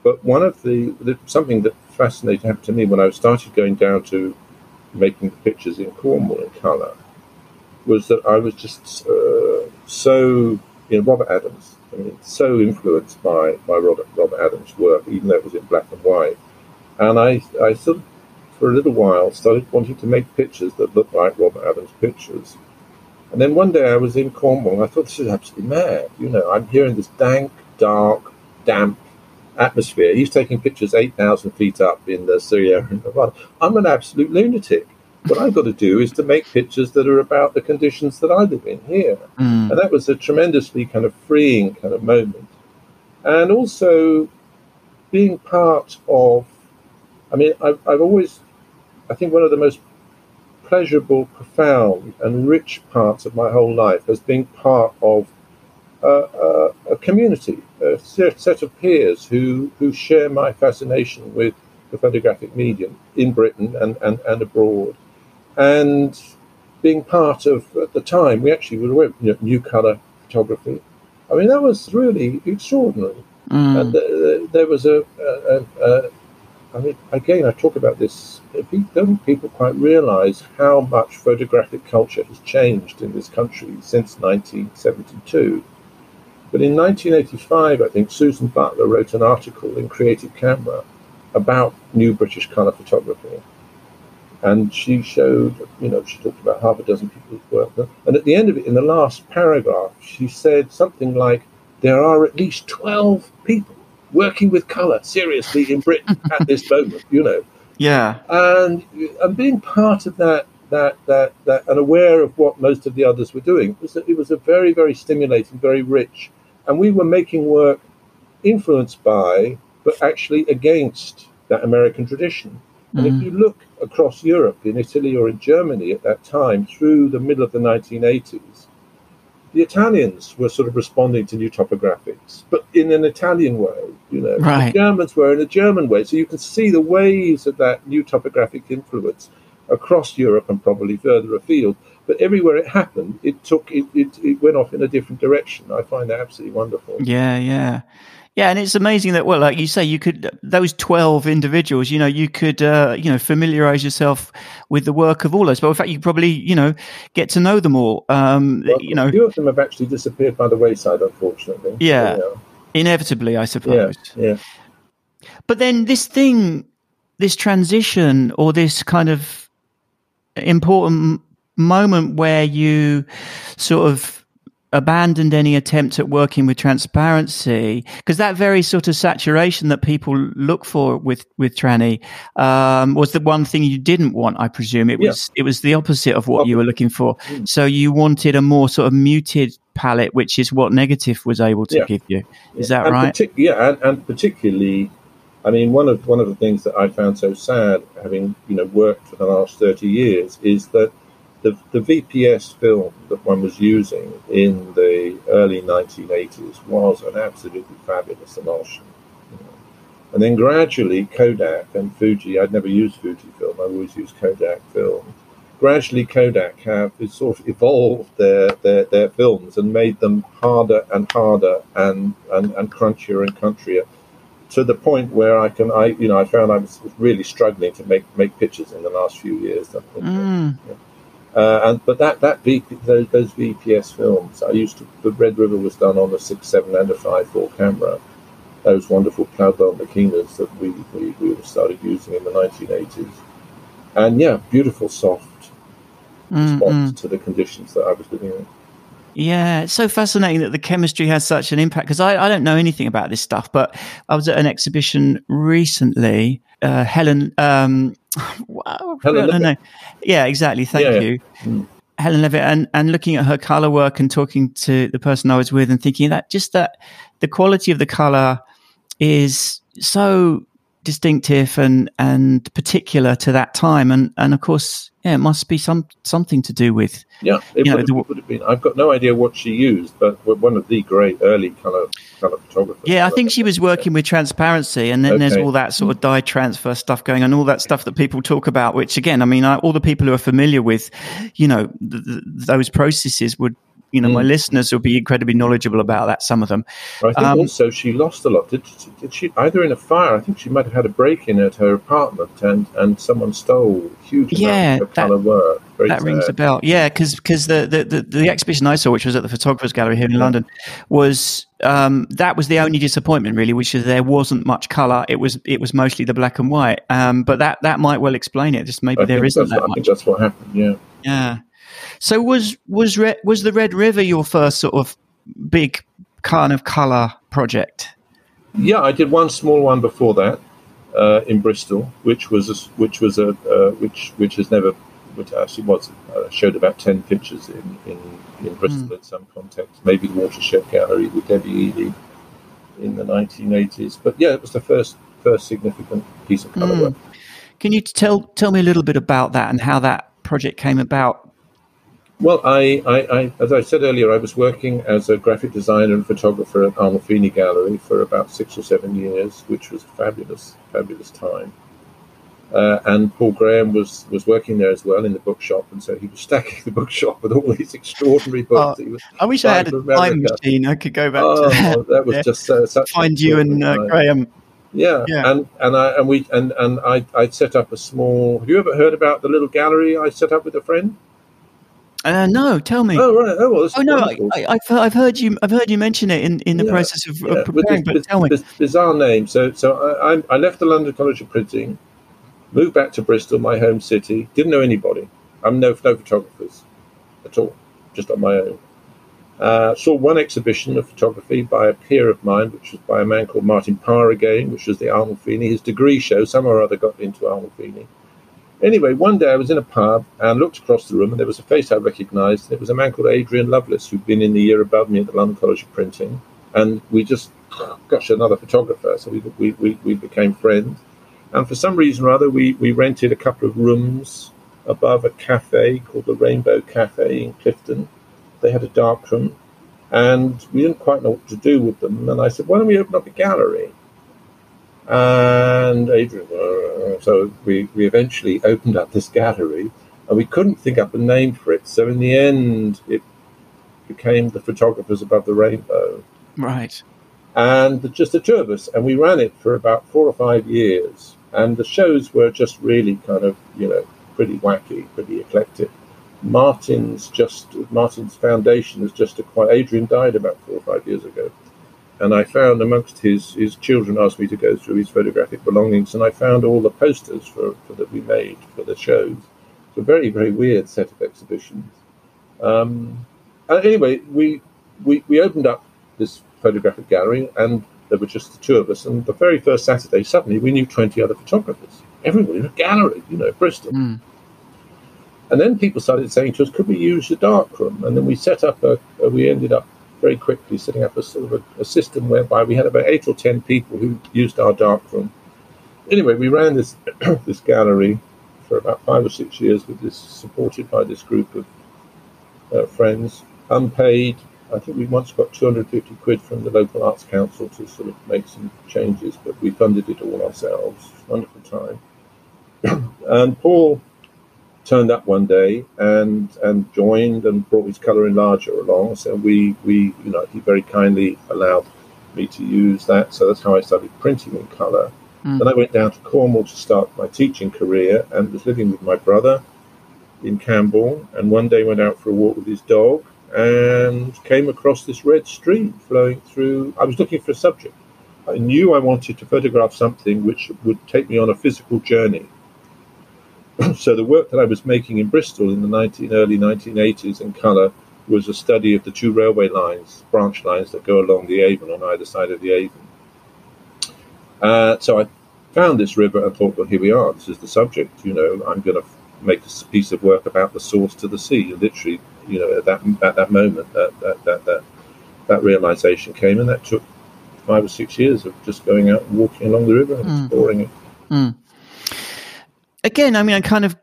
But one of the, the something that fascinated happened to me when I started going down to making the pictures in Cornwall in colour was that I was just uh, so you know Robert Adams. I mean, so influenced by by Robert, Robert Adams' work, even though it was in black and white. And I I sort of for a little while started wanting to make pictures that looked like Robert Adams' pictures. And then one day I was in Cornwall and I thought this is absolutely mad. You know, I'm here in this dank, dark, damp atmosphere. He's taking pictures 8,000 feet up in the Sierra Nevada. I'm an absolute lunatic. What I've got to do is to make pictures that are about the conditions that I live in here. Mm. And that was a tremendously kind of freeing kind of moment. And also being part of, I mean, I've, I've always, I think one of the most pleasurable, profound, and rich parts of my whole life has been part of uh, uh, a community, a set of peers who, who share my fascination with the photographic medium in Britain and, and, and abroad. And being part of, at the time, we actually were aware you know, new colour photography. I mean, that was really extraordinary. Mm. And uh, there was a, a, a, a I mean, again, I talk about this. Don't people quite realise how much photographic culture has changed in this country since 1972? But in 1985, I think Susan Butler wrote an article in Creative Camera about new British colour photography. And she showed, you know, she talked about half a dozen people's work. And at the end of it, in the last paragraph, she said something like, there are at least 12 people working with colour seriously in Britain at this moment, you know. Yeah. And and being part of that that that that and aware of what most of the others were doing it was a, it was a very very stimulating, very rich, and we were making work influenced by, but actually against that American tradition. And mm. if you look across Europe, in Italy or in Germany at that time, through the middle of the 1980s, the Italians were sort of responding to new topographics, but in an Italian way. You know, right. the Germans were in a German way. So you can see the waves of that new topographic influence across Europe and probably further afield. But everywhere it happened, it took it, it, it went off in a different direction. I find that absolutely wonderful. Yeah, yeah. Yeah, and it's amazing that well, like you say, you could those twelve individuals. You know, you could uh, you know familiarize yourself with the work of all those. But in fact, you probably you know get to know them all. Um, well, you know, a few of them have actually disappeared by the wayside, unfortunately. Yeah, so, yeah. inevitably, I suppose. Yeah, yeah. But then this thing, this transition, or this kind of important moment where you sort of abandoned any attempt at working with transparency because that very sort of saturation that people look for with with tranny um, was the one thing you didn't want i presume it was yeah. it was the opposite of what you were looking for mm. so you wanted a more sort of muted palette which is what negative was able to yeah. give you is yeah. that and right partic- yeah and, and particularly I mean, one of one of the things that I found so sad, having you know worked for the last thirty years, is that the, the VPS film that one was using in the early 1980s was an absolutely fabulous emulsion. You know. And then gradually Kodak and Fuji, I'd never used Fuji film, I always used Kodak film. Gradually Kodak have sort of evolved their, their, their films and made them harder and harder and, and, and crunchier and crunchier to the point where I can, I you know, I found I was really struggling to make make pictures in the last few years. Mm. Yeah. Uh, and but that that VP, those, those, VPS films, I used to. The Red River was done on a six seven and a five four camera. Those wonderful Plaubel Makinas that we, we, we started using in the nineteen eighties, and yeah, beautiful soft mm, response mm. to the conditions that I was living in. Yeah, it's so fascinating that the chemistry has such an impact because I, I don't know anything about this stuff, but I was at an exhibition recently. Uh, Helen, um, Helen Yeah, exactly. Thank yeah, you. Yeah. Mm. Helen Levitt, and, and looking at her color work and talking to the person I was with and thinking that just that the quality of the color is so distinctive and and particular to that time. And and of course yeah it must be some something to do with yeah it, would, know, have, would, have, been. I've got no idea what she used but one of the great early color color photographers. Yeah i think she was working with transparency and then okay. there's all that sort of dye transfer stuff going on all that stuff that people talk about which again i mean I, all the people who are familiar with you know th- th- those processes would you know, mm. my listeners will be incredibly knowledgeable about that. Some of them. I think um, also she lost a lot. Did, did she either in a fire? I think she might have had a break in at her apartment, and and someone stole huge yeah, of colour work. Very that sad. rings a bell. Yeah, because because the, the, the the exhibition I saw, which was at the Photographers Gallery here in London, was um, that was the only disappointment really, which is there wasn't much colour. It was it was mostly the black and white. Um, but that that might well explain it. Just maybe I there isn't that much. I think that's what happened. Yeah. Yeah. So was was Re- was the Red River your first sort of big kind of color project? Yeah, I did one small one before that uh, in Bristol, which was a, which was a uh, which which has never which actually was uh, showed about ten pictures in in, in Bristol mm. in some context, maybe the Watershed Gallery with Debbie Eadie in the 1980s. But yeah, it was the first first significant piece of color mm. work. Can you tell tell me a little bit about that and how that project came about? Well, I, I, I, as I said earlier, I was working as a graphic designer and photographer at Arnolfini Gallery for about six or seven years, which was a fabulous, fabulous time. Uh, and Paul Graham was, was working there as well in the bookshop, and so he was stacking the bookshop with all these extraordinary books. Oh, I wish I had a time machine. I could go back oh, to that. that was yeah. just uh, find you and uh, Graham. Yeah. yeah, and and I and we and and I I set up a small. Have you ever heard about the little gallery I set up with a friend? Uh, no, tell me. Oh right. Oh, well, oh no, I, have I've heard you I've heard you mention it in, in the yeah, process of, yeah. preparing. This, but tell me. This bizarre name. So so I, I left the London College of Printing, moved back to Bristol, my home city. Didn't know anybody. I'm no no photographers at all, just on my own. Uh, saw one exhibition of photography by a peer of mine, which was by a man called Martin Parr again, which was the Arnold Arnolfini. His degree show, somehow or other got into Arnold Arnolfini. Anyway, one day I was in a pub and looked across the room, and there was a face I recognised. It was a man called Adrian Lovelace, who'd been in the year above me at the London College of Printing. And we just, gosh, another photographer. So we, we, we, we became friends. And for some reason or other, we, we rented a couple of rooms above a cafe called the Rainbow Cafe in Clifton. They had a dark room, and we didn't quite know what to do with them. And I said, why don't we open up a gallery? And Adrian, uh, so we, we eventually opened up this gallery and we couldn't think up a name for it. So in the end, it became the Photographers Above the Rainbow. Right. And the, just the two of us. And we ran it for about four or five years. And the shows were just really kind of, you know, pretty wacky, pretty eclectic. Martin's just Martin's foundation has just acquired. Adrian died about four or five years ago, and I found amongst his, his children asked me to go through his photographic belongings, and I found all the posters for, for that we made for the shows. It's a very very weird set of exhibitions. Um, anyway, we, we we opened up this photographic gallery, and there were just the two of us. And the very first Saturday, suddenly we knew twenty other photographers. Everybody in a gallery, you know, Bristol. Mm. And then people started saying to us, "Could we use the darkroom?" And then we set up a. We ended up very quickly setting up a sort of a, a, system whereby we had about eight or ten people who used our darkroom. Anyway, we ran this this gallery for about five or six years with this supported by this group of uh, friends, unpaid. I think we once got 250 quid from the local arts council to sort of make some changes, but we funded it all ourselves. Wonderful time. and Paul turned up one day and and joined and brought his color enlarger along. So we we you know he very kindly allowed me to use that. So that's how I started printing in color. Mm. Then I went down to Cornwall to start my teaching career and was living with my brother in Camborne. And one day went out for a walk with his dog and came across this red stream flowing through. I was looking for a subject. I knew I wanted to photograph something which would take me on a physical journey so the work that I was making in Bristol in the 19, early 1980s in colour was a study of the two railway lines, branch lines that go along the Avon on either side of the Avon. Uh, so I found this river and thought, well, here we are. This is the subject. You know, I'm going to make a piece of work about the source to the sea. Literally, you know, at that at that moment, that that that that, that realization came, and that took five or six years of just going out and walking along the river and mm. exploring it. Mm again, I mean, I kind of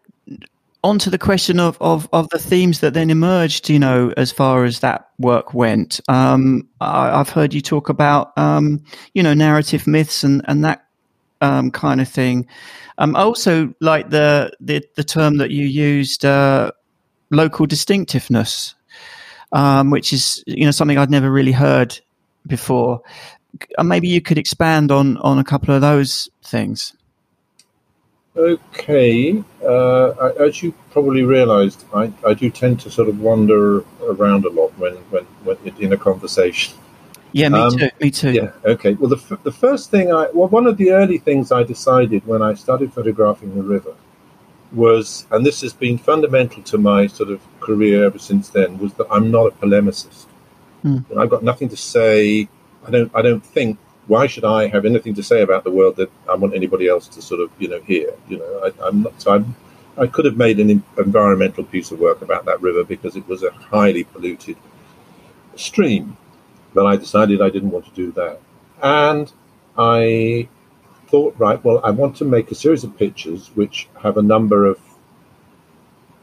onto the question of, of, of the themes that then emerged, you know, as far as that work went. Um, I, have heard you talk about, um, you know, narrative myths and, and that um, kind of thing. Um, I also like the, the, the term that you used, uh, local distinctiveness, um, which is, you know, something I'd never really heard before. Maybe you could expand on, on a couple of those things. Okay. Uh, I, as you probably realised, I, I do tend to sort of wander around a lot when, when, when in a conversation. Yeah, me um, too. Me too. Yeah. Okay. Well, the, f- the first thing I well, one of the early things I decided when I started photographing the river was, and this has been fundamental to my sort of career ever since then, was that I'm not a polemicist. Mm. I've got nothing to say. I don't. I don't think why should I have anything to say about the world that I want anybody else to sort of, you know, hear? You know, I, am not. So I'm, I could have made an environmental piece of work about that river because it was a highly polluted stream, but I decided I didn't want to do that, and I thought, right, well, I want to make a series of pictures which have a number of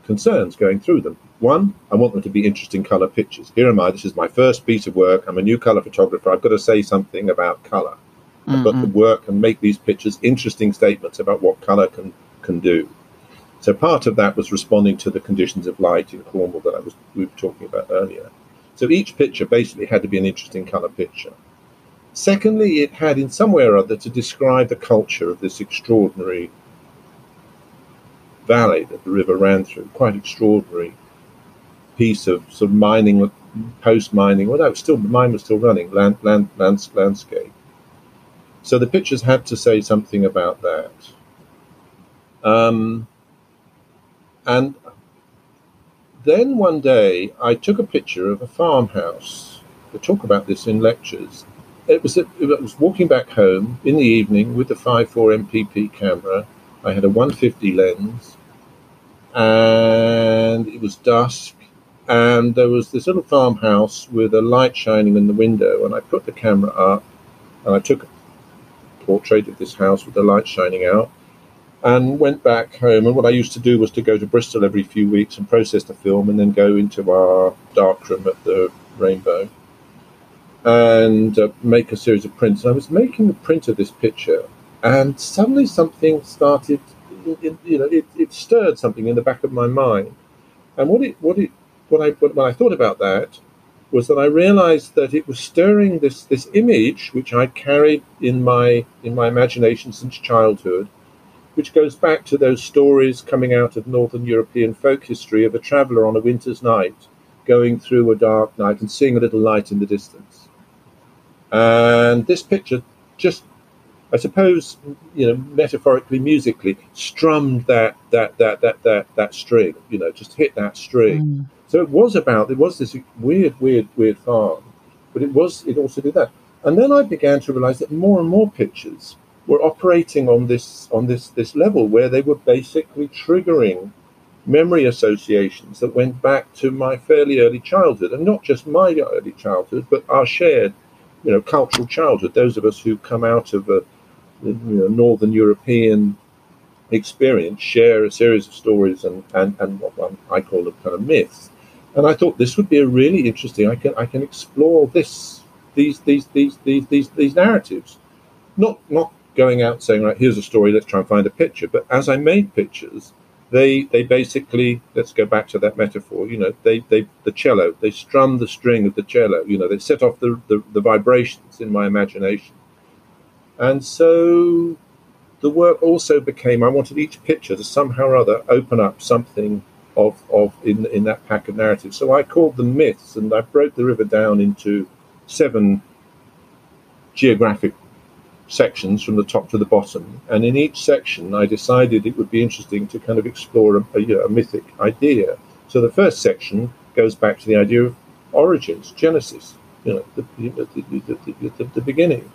concerns going through them. One, I want them to be interesting color pictures. Here am I. This is my first piece of work. I'm a new color photographer. I've got to say something about color. I've got to mm-hmm. work and make these pictures interesting statements about what color can can do. So part of that was responding to the conditions of light in Cornwall that I was we were talking about earlier. So each picture basically had to be an interesting colour picture. Secondly, it had in some way or other to describe the culture of this extraordinary valley that the river ran through. Quite extraordinary piece of sort of mining, post mining. Well, no, still the mine was still running. Land, land, lands, landscape. So the pictures had to say something about that. Um, and then one day I took a picture of a farmhouse. I talk about this in lectures. It was, it was walking back home in the evening with the 5.4 MPP camera. I had a 150 lens and it was dusk and there was this little farmhouse with a light shining in the window and I put the camera up and I took a portrait of this house with the light shining out and went back home. And what I used to do was to go to Bristol every few weeks and process the film, and then go into our darkroom at the Rainbow and uh, make a series of prints. And I was making a print of this picture, and suddenly something started. It, you know, it, it stirred something in the back of my mind, and what it what it what I when I thought about that was that I realized that it was stirring this this image which I carried in my in my imagination since childhood which goes back to those stories coming out of Northern European folk history of a traveller on a winter's night going through a dark night and seeing a little light in the distance. And this picture just, I suppose, you know, metaphorically, musically, strummed that that that that that that string, you know, just hit that string. Mm. So it was about it was this weird, weird, weird farm, but it was it also did that. And then I began to realize that more and more pictures were operating on this on this this level where they were basically triggering memory associations that went back to my fairly early childhood, and not just my early childhood, but our shared, you know, cultural childhood. Those of us who come out of a you know, Northern European experience share a series of stories and, and, and what I call them kind of myths. And I thought this would be a really interesting. I can I can explore this these these these these these, these narratives, not not going out saying, right, here's a story, let's try and find a picture. But as I made pictures, they they basically let's go back to that metaphor. You know, they they the cello, they strum the string of the cello. You know, they set off the the, the vibrations in my imagination, and so the work also became. I wanted each picture to somehow or other open up something of of in in that pack of narratives. So I called them myths, and I broke the river down into seven geographic sections from the top to the bottom. And in each section, I decided it would be interesting to kind of explore a, a, a mythic idea. So the first section goes back to the idea of origins, Genesis, you know, the, the, the, the beginning.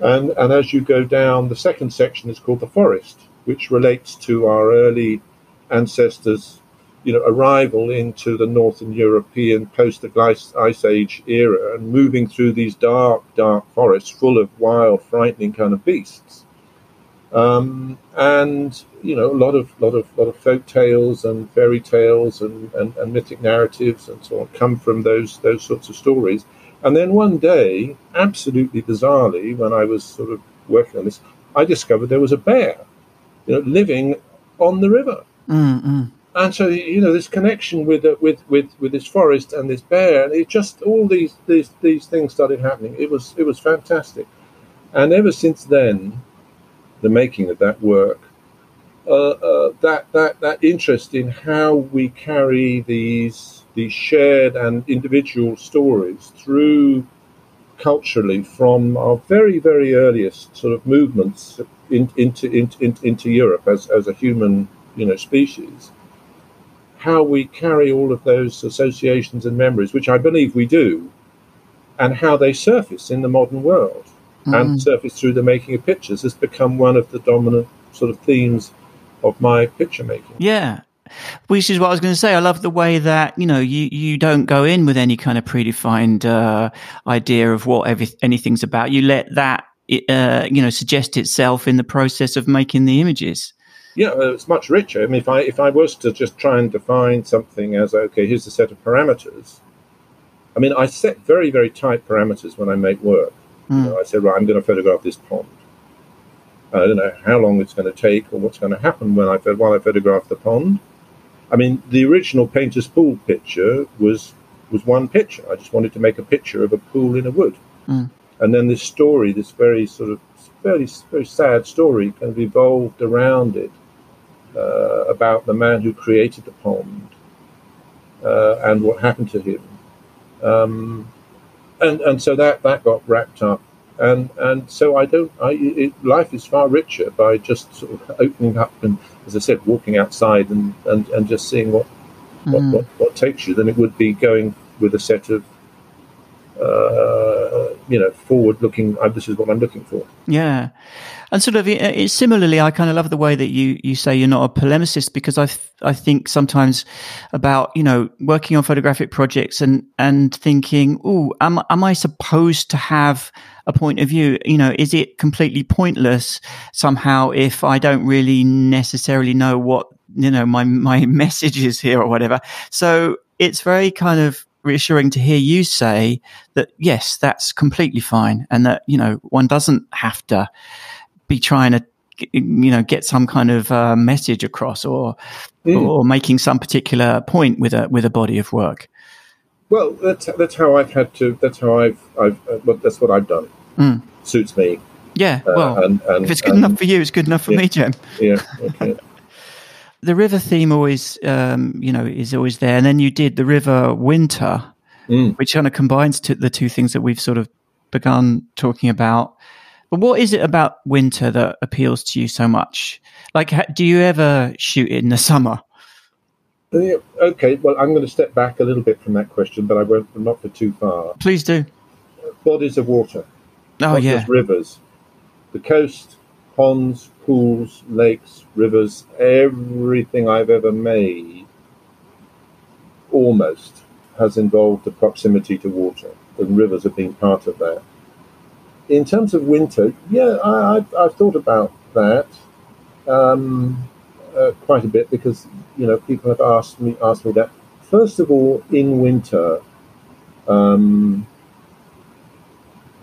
And, and as you go down, the second section is called the forest, which relates to our early ancestors you know, arrival into the Northern European post Ice Age era and moving through these dark, dark forests full of wild, frightening kind of beasts. Um, and you know, a lot of lot of lot of folk tales and fairy tales and, and, and mythic narratives and so on come from those those sorts of stories. And then one day, absolutely bizarrely, when I was sort of working on this, I discovered there was a bear, you know, living on the river. Mm-mm and so you know this connection with uh, with with with this forest and this bear and it just all these these these things started happening. It was it was fantastic. And ever since then the making of that work uh, uh, that that that interest in how we carry these these shared and individual stories through culturally from our very very earliest sort of movements in, into, into into Europe as as a human you know species how we carry all of those associations and memories, which I believe we do, and how they surface in the modern world mm-hmm. and surface through the making of pictures has become one of the dominant sort of themes of my picture making. Yeah. Which is what I was going to say. I love the way that you know you, you don't go in with any kind of predefined uh, idea of what every, anything's about. You let that uh, you know suggest itself in the process of making the images yeah, it's much richer. I mean, if I if I was to just try and define something as okay, here's a set of parameters. I mean, I set very very tight parameters when I make work. Mm. You know, I said, right, I'm going to photograph this pond, I don't know how long it's going to take or what's going to happen when I while I photograph the pond. I mean, the original painter's pool picture was was one picture. I just wanted to make a picture of a pool in a wood, Mm. and then this story, this very sort of very very sad story, kind of evolved around it uh, about the man who created the pond uh, and what happened to him, um, and and so that that got wrapped up and and so I don't. I it, life is far richer by just sort of opening up and, as I said, walking outside and and, and just seeing what, what, Mm. what what takes you than it would be going with a set of uh, you know forward-looking. Uh, this is what I'm looking for. Yeah, and sort of it, similarly, I kind of love the way that you you say you're not a polemicist because I th- I think sometimes about you know working on photographic projects and and thinking, oh, am am I supposed to have a point of view? You know, is it completely pointless somehow if I don't really necessarily know what you know my my message is here or whatever? So it's very kind of reassuring to hear you say that yes, that's completely fine, and that you know one doesn't have to be trying to you know get some kind of uh, message across or Mm. or making some particular point with a with a body of work. Well, that's that's how I've had to. That's how I've I've. Uh, that's what I've done. Mm. Suits me. Yeah, Uh, well, and, and, if it's good and- enough for you, it's good enough for yeah. me, Jem. yeah. Okay. The river theme always, um, you know, is always there, and then you did the river winter, Mm. which kind of combines to the two things that we've sort of begun talking about. But what is it about winter that appeals to you so much? Like, ha- do you ever shoot in the summer? Okay. Well, I'm going to step back a little bit from that question, but I won't not for too far. Please do. Bodies of water. Oh yeah, rivers. The coast, ponds, pools, lakes, rivers, everything I've ever made almost has involved the proximity to water, and rivers have been part of that. In terms of winter, yeah, I, I've, I've thought about that um, uh, quite a bit because you know people have asked me asked me that. First of all, in winter, um,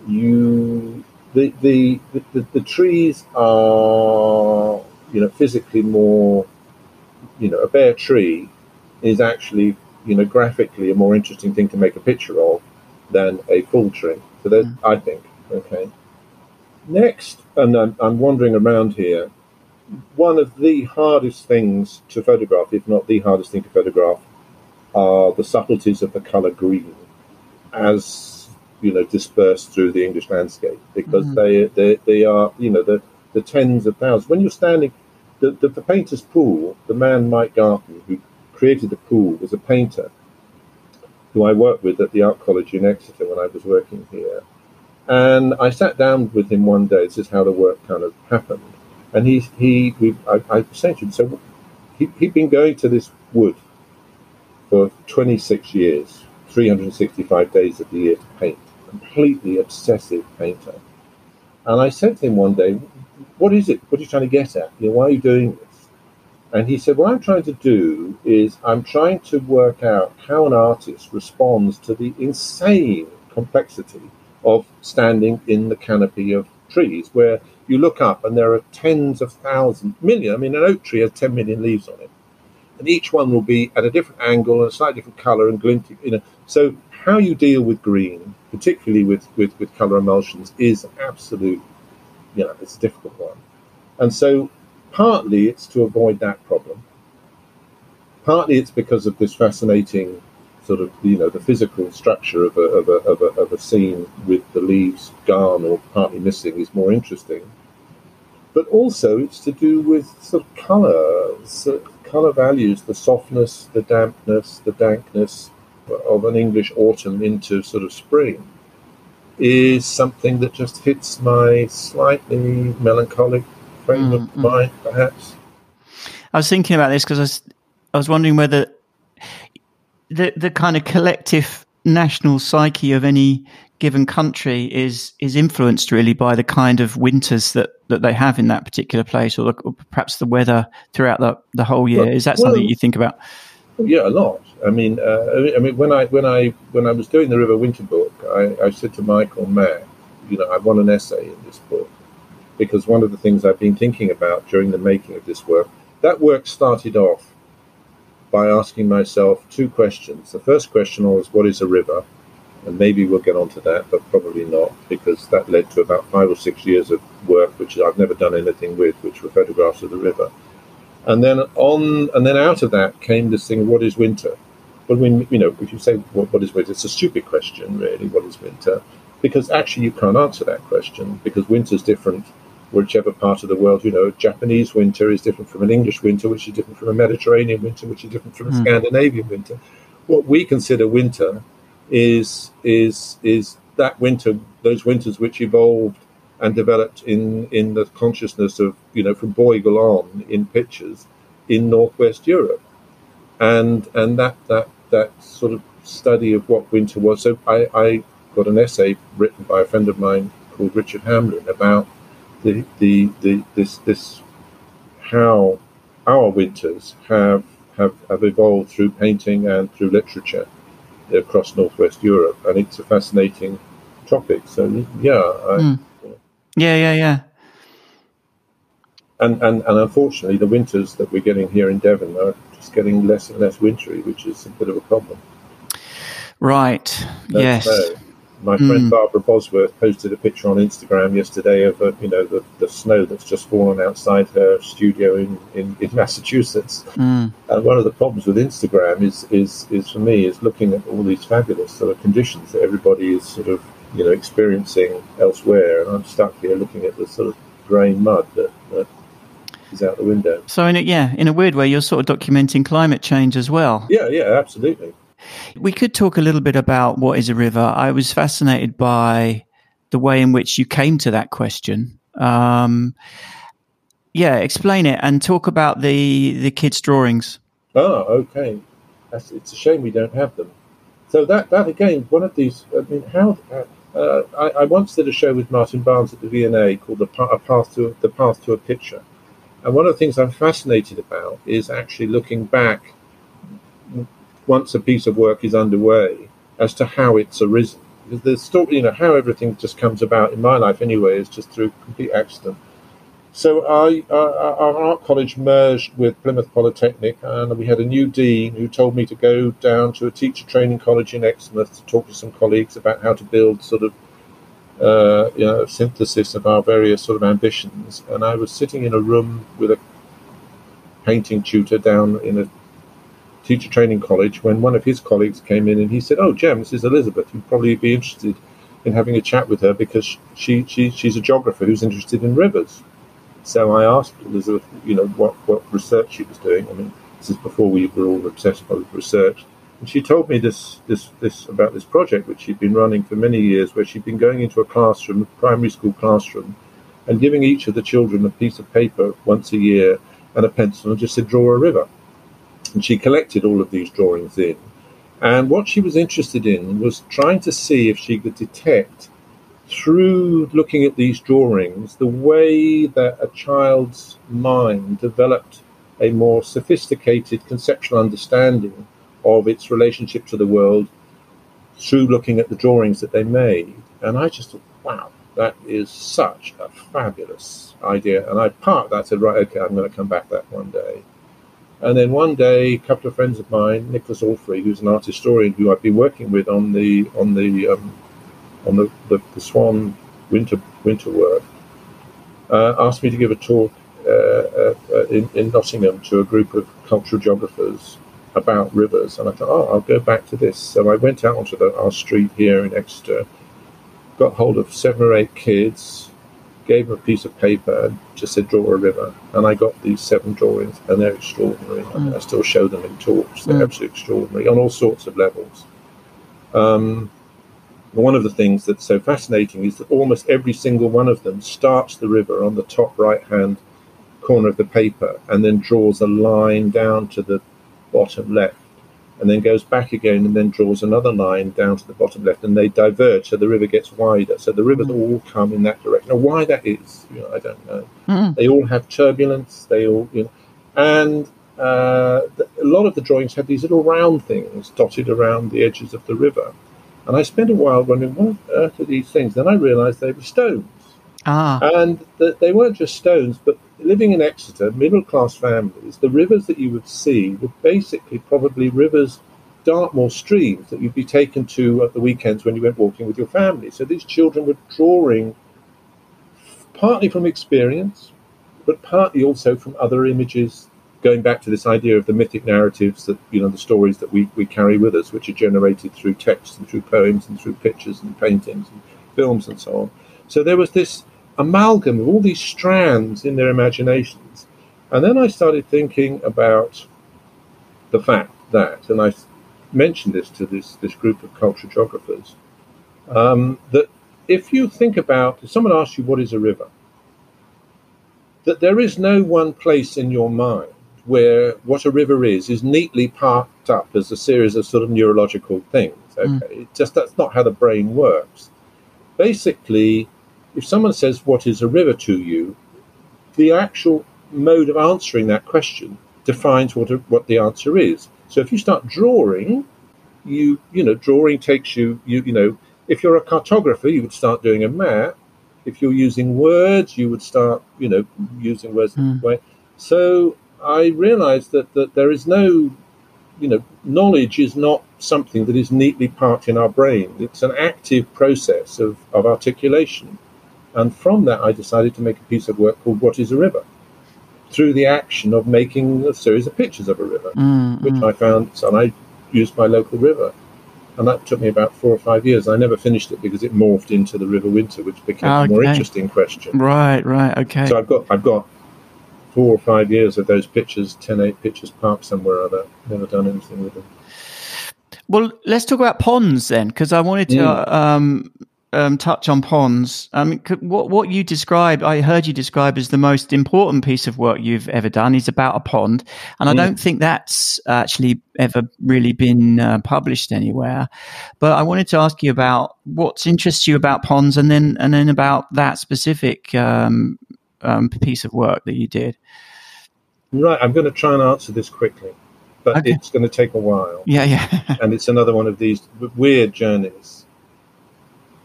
you the, the the, the trees are you know physically more you know a bare tree is actually you know graphically a more interesting thing to make a picture of than a full tree. So that hmm. i think okay. Next and I'm, I'm wandering around here one of the hardest things to photograph if not the hardest thing to photograph are the subtleties of the color green. As you know dispersed through the English landscape because Mhm. they, they they are you know the the tens of thousands. When you're standing, the, the the painter's pool, the man Mike Garton who created the pool was a painter who I worked with at the Art College in Exeter when I was working here, and I sat down with him one day. This is how the work kind of happened, and he he we I, I to him so he he'd been going to this wood for 26 years, 365 days of the year to paint. Completely obsessive painter. And I said to him one day, What is it? What are you trying to get at? You know, why are you doing this? And he said, What I'm trying to do is I'm trying to work out how an artist responds to the insane complexity of standing in the canopy of trees, where you look up and there are tens of thousands, million. I mean, an oak tree has 10 million leaves on it and each one will be at a different angle and a slightly different color and glinting. You know, so how you deal with green, particularly with with, with color emulsions, is absolute. You know, it's a difficult one, and so partly it's to avoid that problem. Partly it's because of this fascinating sort of you know the physical structure of a of a of a, of a scene with the leaves gone or partly missing is more interesting but also it's to do with sort of color, so color values, the softness, the dampness, the dankness of an English autumn into sort of spring is something that just hits my slightly melancholic frame of Mm, mm. mind, perhaps. I was thinking about this because I was, I was wondering whether the the kind of collective national psyche of any given country is is influenced really by the kind of winters that, that they have in that particular place, or, the, or perhaps the weather throughout the, the whole year. Well- Is that something you think about? Yeah, a lot. I mean, uh, I mean- when I when I when I was doing the River Winter book, I, I said to Michael Mack, you know, I want an essay in this book, because one of the things I've been thinking about during the making of this work, that work started off by asking myself two questions. The first question was, what is a river? And maybe we'll get onto that, but probably not, because that led to about five or six years of work, which I've never done anything with, which were photographs of the river. And then on, and then out of that came this thing: what is winter? But when you know, if you say what, what is winter, it's a stupid question, really. What is winter? Because actually, you can't answer that question because winter is different whichever part of the world. You know, Japanese winter is different from an English winter, which is different from a Mediterranean winter, which is different from a mm. Scandinavian winter. What we consider winter is is is that winter, those winters which evolved and developed in in the consciousness of you know from Bruegel on in pictures in Northwest Europe, and and that that that sort of study of what winter was. So I, I got an essay written by a friend of mine called Richard Hamlin about the the, the this this how our winters have have, have evolved through painting and through literature across Northwest Europe, and it's a fascinating topic. So yeah, I, mm. yeah, yeah, yeah. And, and and unfortunately, the winters that we're getting here in Devon are just getting less and less wintry, which is a bit of a problem. Right. yes. My mm. friend Barbara Bosworth posted a picture on Instagram yesterday of uh, you know the, the snow that's just fallen outside her studio in, in, in Massachusetts. Mm. And one of the problems with Instagram is, is is for me is looking at all these fabulous sort of conditions that everybody is sort of you know experiencing elsewhere, and I'm stuck here looking at the sort of grey mud that, that is out the window. So in a, yeah, in a weird way, you're sort of documenting climate change as well. Yeah, yeah, absolutely. We could talk a little bit about what is a river. I was fascinated by the way in which you came to that question. Um, yeah, explain it and talk about the the kids' drawings. Oh, okay. That's, it's a shame we don't have them. So that that again, one of these. I mean, how uh, I, I, once did a show with Martin Barnes at the V&A called the path to the path to a picture, and one of the things I'm fascinated about is actually looking back once a piece of work is underway as to how it's arisen. Because the story, you know, how everything just comes about in my life anyway is just through complete accident. So I, our art college merged with Plymouth Polytechnic, and we had a new dean who told me to go down to a teacher training college in Exmouth to talk to some colleagues about how to build sort of uh, you know, synthesis of our various sort of ambitions. And I was sitting in a room with a painting tutor down in a teacher training college when one of his colleagues came in and he said, "Oh, Jem, this is Elizabeth. You'd probably be interested in having a chat with her because she, she she's a geographer who's interested in rivers." So I asked Elizabeth, you know, what what research she was doing. I mean, this is before we were all obsessed with research. And she told me this this this about this project which she'd been running for many years, where she'd been going into a classroom, a primary school classroom, and giving each of the children a piece of paper once a year and a pencil and just said, draw a river. And she collected all of these drawings in. And what she was interested in was trying to see if she could detect through looking at these drawings the way that a child's mind developed a more sophisticated conceptual understanding of its relationship to the world through looking at the drawings that they made. And I just thought, wow, that is such a fabulous idea. And I parked that, said, right, okay, I'm going to come back that one day. And then one day, a couple of friends of mine, Nicholas Alfrey, who's an art historian who I've been working with on the on the um, on the, the, the, Swan winter winter work, uh, asked me to give a talk uh, uh, uh, in, in Nottingham to a group of cultural geographers about rivers. And I thought, oh, I'll go back to this. So I went out onto the, our street here in Exeter, got hold of seven or eight kids, gave them a piece of paper and just said, draw a river. And I got these seven drawings, and they're extraordinary. Mm. I, still show them in talks. They're mm. absolutely extraordinary on all sorts of levels. Um, one of the things that's so fascinating is that almost every single one of them starts the river on the top right hand corner of the paper and then draws a line down to the bottom left and then goes back again and then draws another line down to the bottom left and they diverge so the river gets wider. So the rivers mm. all come in that direction. Now why that is you know i don't know. Mm. they all have turbulence they all you know and uh, a lot of the drawings have these little round things dotted around the edges of the river. And i spent a while wondering what on earth are these things? Then i realized they were stones. Ah, And th they weren't just stones, but living in Exeter, middle class families, the rivers that you would see were basically probably rivers, Dartmoor streams that you'd be taken to at the weekends when you went walking with your family. So these children were drawing partly from experience, but partly also from other images, going back to this idea of the mythic narratives that, you know, the stories that we, we carry with us, which are generated through texts and through poems and through pictures and paintings and films and so on. So there was this amalgam of all these strands in their imaginations. And then I started thinking about the fact that, and I mentioned this to this, this group of cultural geographers, um, that if you think about, if someone asks you what is a river, that there is no one place in your mind where what a river is is neatly parked up as a series of sort of neurological things. Okay, Mm. it just that's not how the brain works. Basically, if someone says what is a river to you, the actual mode of answering that question defines what a, what the answer is. So if you start drawing, you you know drawing takes you you you know if you're a cartographer, you would start doing a map. If you're using words, you would start you know using words Mm. way. So I realized that that there is no you know knowledge is not something that is neatly parked in our brain. It's an active process of, of articulation. And from that, I decided to make a piece of work called What is a River? Through the action of making a series of pictures of a river, mm, which mm. I found, and I used my local river. And that took me about four or five years. I never finished it because it morphed into the River Winter, which became a more interesting question. right, right, okay. So I've got I've got four or five years of those pictures, 10, 8 pictures parked somewhere or other. Never done anything with them. Well, let's talk about ponds then, because I wanted to Mm. um, um, touch on ponds. I mean, could, what what you describe, I heard you describe as the most important piece of work you've ever done is about a pond, and I Mm. don't think that's actually ever really been uh, published anywhere. But I wanted to ask you about what interests you about ponds, and then and then about that specific um, um, piece of work that you did. Right, I'm going to try and answer this quickly, but Okay. it's going to take a while. Yeah, yeah. and it's another one of these weird journeys.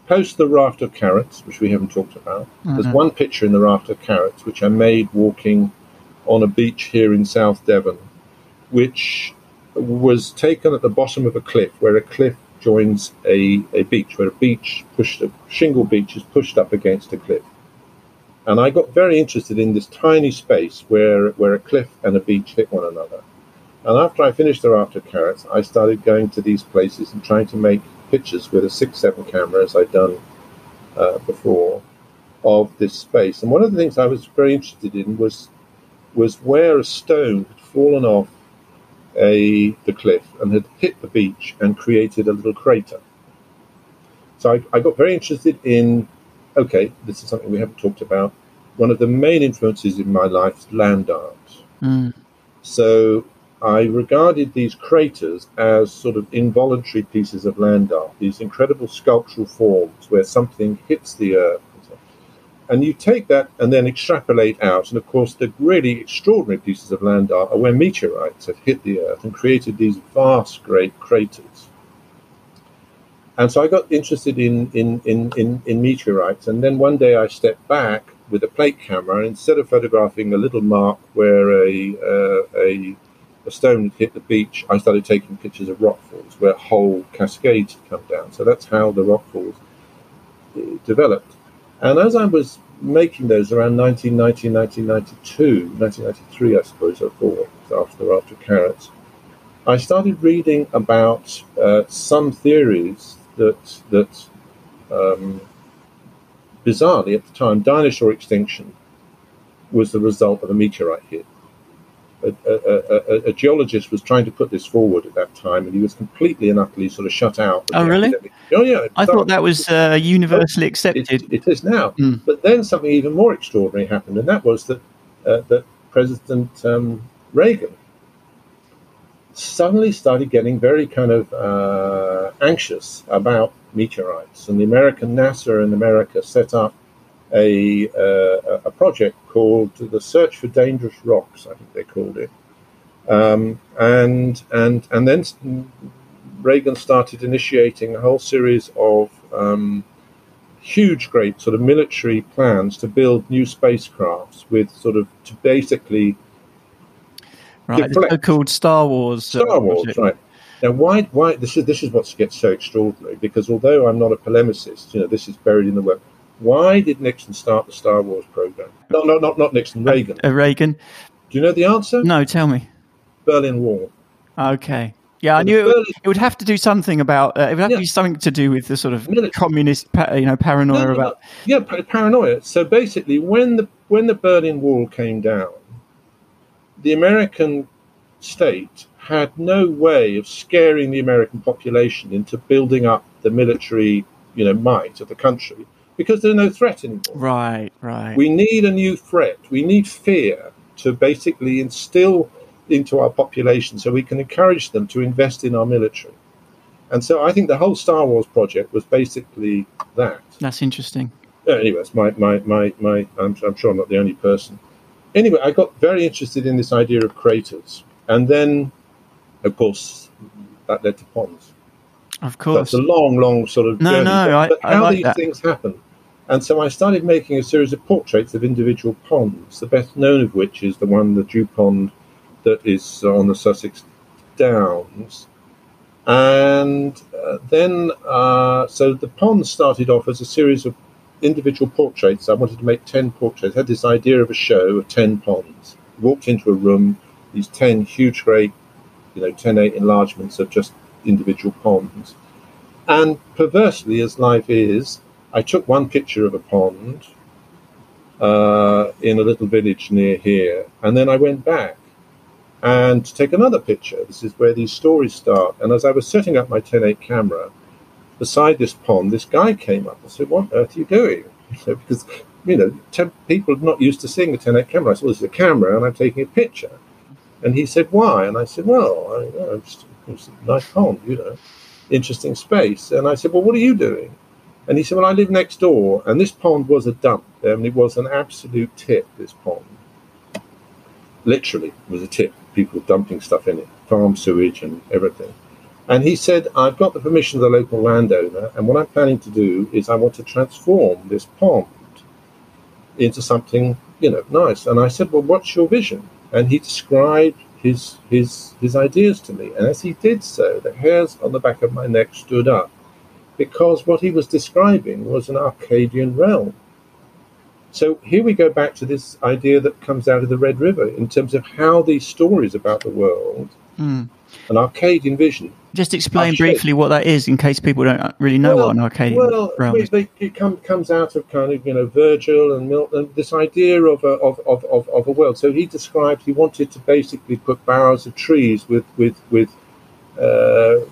Post the raft of carrots, which we haven't talked about. There's Mhm. one picture in the raft of carrots which I made walking on a beach here in South Devon, which was taken at the bottom of a cliff, where a cliff joins a, a beach, where a beach pushed a shingle beach is pushed up against a cliff. And I got very interested in this tiny space where where a cliff and a beach hit one another. And after I finished the raft of carrots, I started going to these places and trying to make pictures with a six seven camera, as I'd done uh, before, of this space. And one of the things I was very interested in was was where a stone had fallen off a the cliff and had hit the beach and created a little crater. So I, I got very interested in okay, this is something we haven't talked about. One of the main influences in my life is land art. Mm, So I regarded these craters as sort of involuntary pieces of land art, these incredible sculptural forms where something hits the earth. And, you take that and then extrapolate out. And of course, the really extraordinary pieces of land art are where meteorites have hit the earth and created these vast, great craters. And so I got interested in, in, in, in, in meteorites. And then one day I stepped back with a plate camera, and instead of photographing a little mark where a, uh, a, a stone hit the beach, I started taking pictures of rockfalls where whole cascades had come down. So that's how the rockfalls uh, developed. And as I was making those around 1990, 1992, 1993, I suppose, I thought, after of Carrots, I started reading about uh, some theories that that um, bizarrely at the time dinosaur extinction was the result of a meteorite hit. A, a, a, geologist was trying to put this forward at that time, and he was completely and utterly sort of shut out. of Oh, really? academic- Oh, yeah. I thought that was uh, universally it, accepted. it is now. Mm. But then something even more extraordinary happened, and that was that uh, that President um, Reagan suddenly started getting very kind of uh, anxious about meteorites, and the American NASA in America set up a uh, a project called the Search for Dangerous Rocks, I think they called it, um, and and and then Reagan started initiating a whole series of um, huge, great sort of military plans to build new spacecrafts with sort of to basically right, so-called Star Wars. Star Wars, project. right? Now, why? Why this is this is what gets so extraordinary because although I'm not a polemicist, you know, this is buried in the work. Why did Nixon start the Star Wars program? No, no, not not Nixon. Reagan. Uh, Reagan. Do you know the answer? No, tell me. Berlin Wall. Okay. Yeah, I knew it would, it would, have to do something about. Uh, it would have yeah. to be something to do with the sort of Military. communist, you know, paranoia no, no, about. Yeah, paranoia. So basically, when the when the Berlin Wall came down, the American state had no way of scaring the American population into building up the military, you know, might of the country because there's no threat anymore. Right, right. We need a new threat. We need fear to basically instill into our population so we can encourage them to invest in our military. And so I think the whole Star Wars project was basically that. That's interesting. Anyways, my, my, my, my I'm, I'm sure I'm not the only person. Anyway, I got very interested in this idea of craters. And then, of course, that led to ponds. Of course. That's a long, long sort of no, journey. No, but, I, I how like these that. things happen. And so I started making a series of portraits of individual ponds, the best known of which is the one, the Dew Pond, that is on the Sussex Downs. And uh, then, uh, so the pond started off as a series of individual portraits. I wanted to make 10 portraits. I had this idea of a show of 10 ponds. Walked into a room, these 10 huge, great, you know, 10 8 enlargements of just individual ponds. And perversely, as life is, I took one picture of a pond uh, in a little village near here, and then I went back and to take another picture. This is where these stories start. And as I was setting up my 10.8 camera beside this pond, this guy came up and said, What on earth are you doing? because, you know, ten, people are not used to seeing a 10.8 camera. I said, Well, this is a camera and I'm taking a picture. And he said, Why? And I said, Well, I, you know, it's, it's a nice pond, you know, interesting space. And I said, Well, what are you doing? And he said, Well, I live next door. And this pond was a dump. Mean, it was an absolute tip, this pond. Literally, it was a tip people dumping stuff in it, farm sewage and everything. And he said, I've got the permission of the local landowner, and what I'm planning to do is I want to transform this pond into something, you know, nice. And I said, Well, what's your vision? And he described his his his ideas to me. And as he did so, the hairs on the back of my neck stood up because what he was describing was an Arcadian realm. So here we go back to this idea that comes out of the Red River in terms of how these stories about the world, mm. an Arcadian vision. Just explain briefly what that is, in case people don't really know well, what an Arcadian well, realm is. They, it come, comes out of kind of you know Virgil and Milton, this idea of a, of, of, of, of a world. So he described he wanted to basically put boughs of trees with with with uh,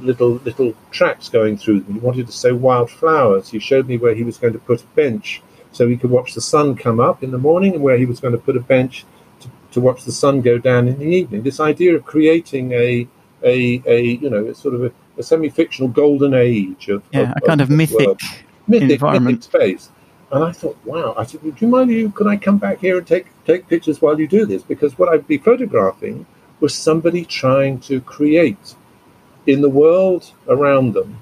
little little tracks going through them. He wanted to sow wild flowers. He showed me where he was going to put a bench so he could watch the sun come up in the morning and where he was going to put a bench to, to watch the sun go down in the evening. This idea of creating a a, a you know a sort of a, a semi-fictional golden age of yeah, of, a kind of, of mythic, mythic environment mythic space. And I thought, wow. I said, would you mind you? Could I come back here and take take pictures while you do this? Because what I'd be photographing was somebody trying to create in the world around them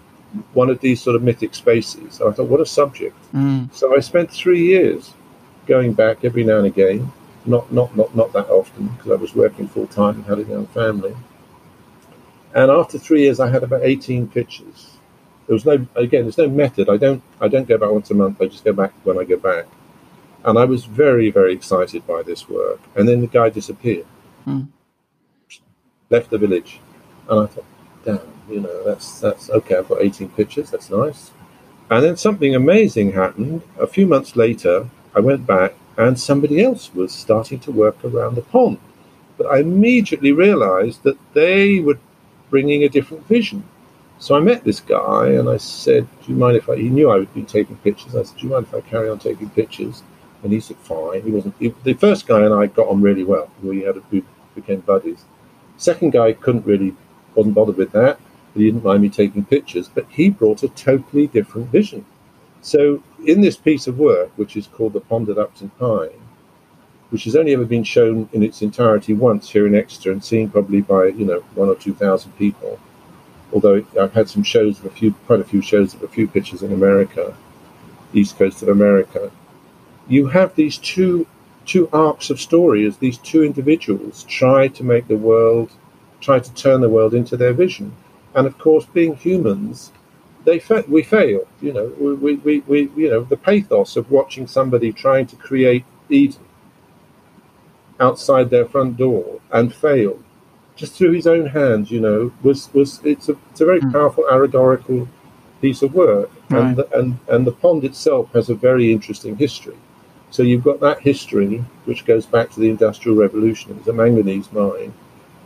one of these sort of mythic spaces. I thought, what a subject. Mm. So I spent three years going back every now and again, not not not not that often because I was working full time and had a young family. And after three years, I had about 18 pictures. There was no again, there's no method. I don't I don't go back once a month. I just go back when I go back. And I was very very excited by this work. And then the guy disappeared, mm. left the village, and I thought, damn you know, that's that's okay. I've got 18 pictures. That's nice. And then something amazing happened. A few months later, I went back and somebody else was starting to work around the pond. But I immediately realized that they were bringing a different vision. So I met this guy and I said, Do you mind if I? He knew I would be taking pictures. I said, Do you mind if I carry on taking pictures? And he said, Fine. He wasn't. He, the first guy and I got on really well. We had a, we became buddies. Second guy couldn't really, wasn't bothered with that he didn't mind me taking pictures, but he brought a totally different vision. So, in this piece of work, which is called The Pond at Upton Pyne, which has only ever been shown in its entirety once here in Exeter and seen probably by you know one or two thousand people, although I've had some shows of a few, quite a few shows of a few pictures in America. east coast of America, you have these two two arcs of story as these two individuals try to make the world, try to turn the world into their vision. And of course, being humans, they fa- we fail. You know, we, we, we, you know, the pathos of watching somebody trying to create Eden outside their front door and fail just through his own hands, you know, was was it's a it's a very mm. powerful allegorical piece of work, right. and the, and and the pond itself has a very interesting history. So you've got that history, which goes back to the Industrial Revolution. It was a manganese mine.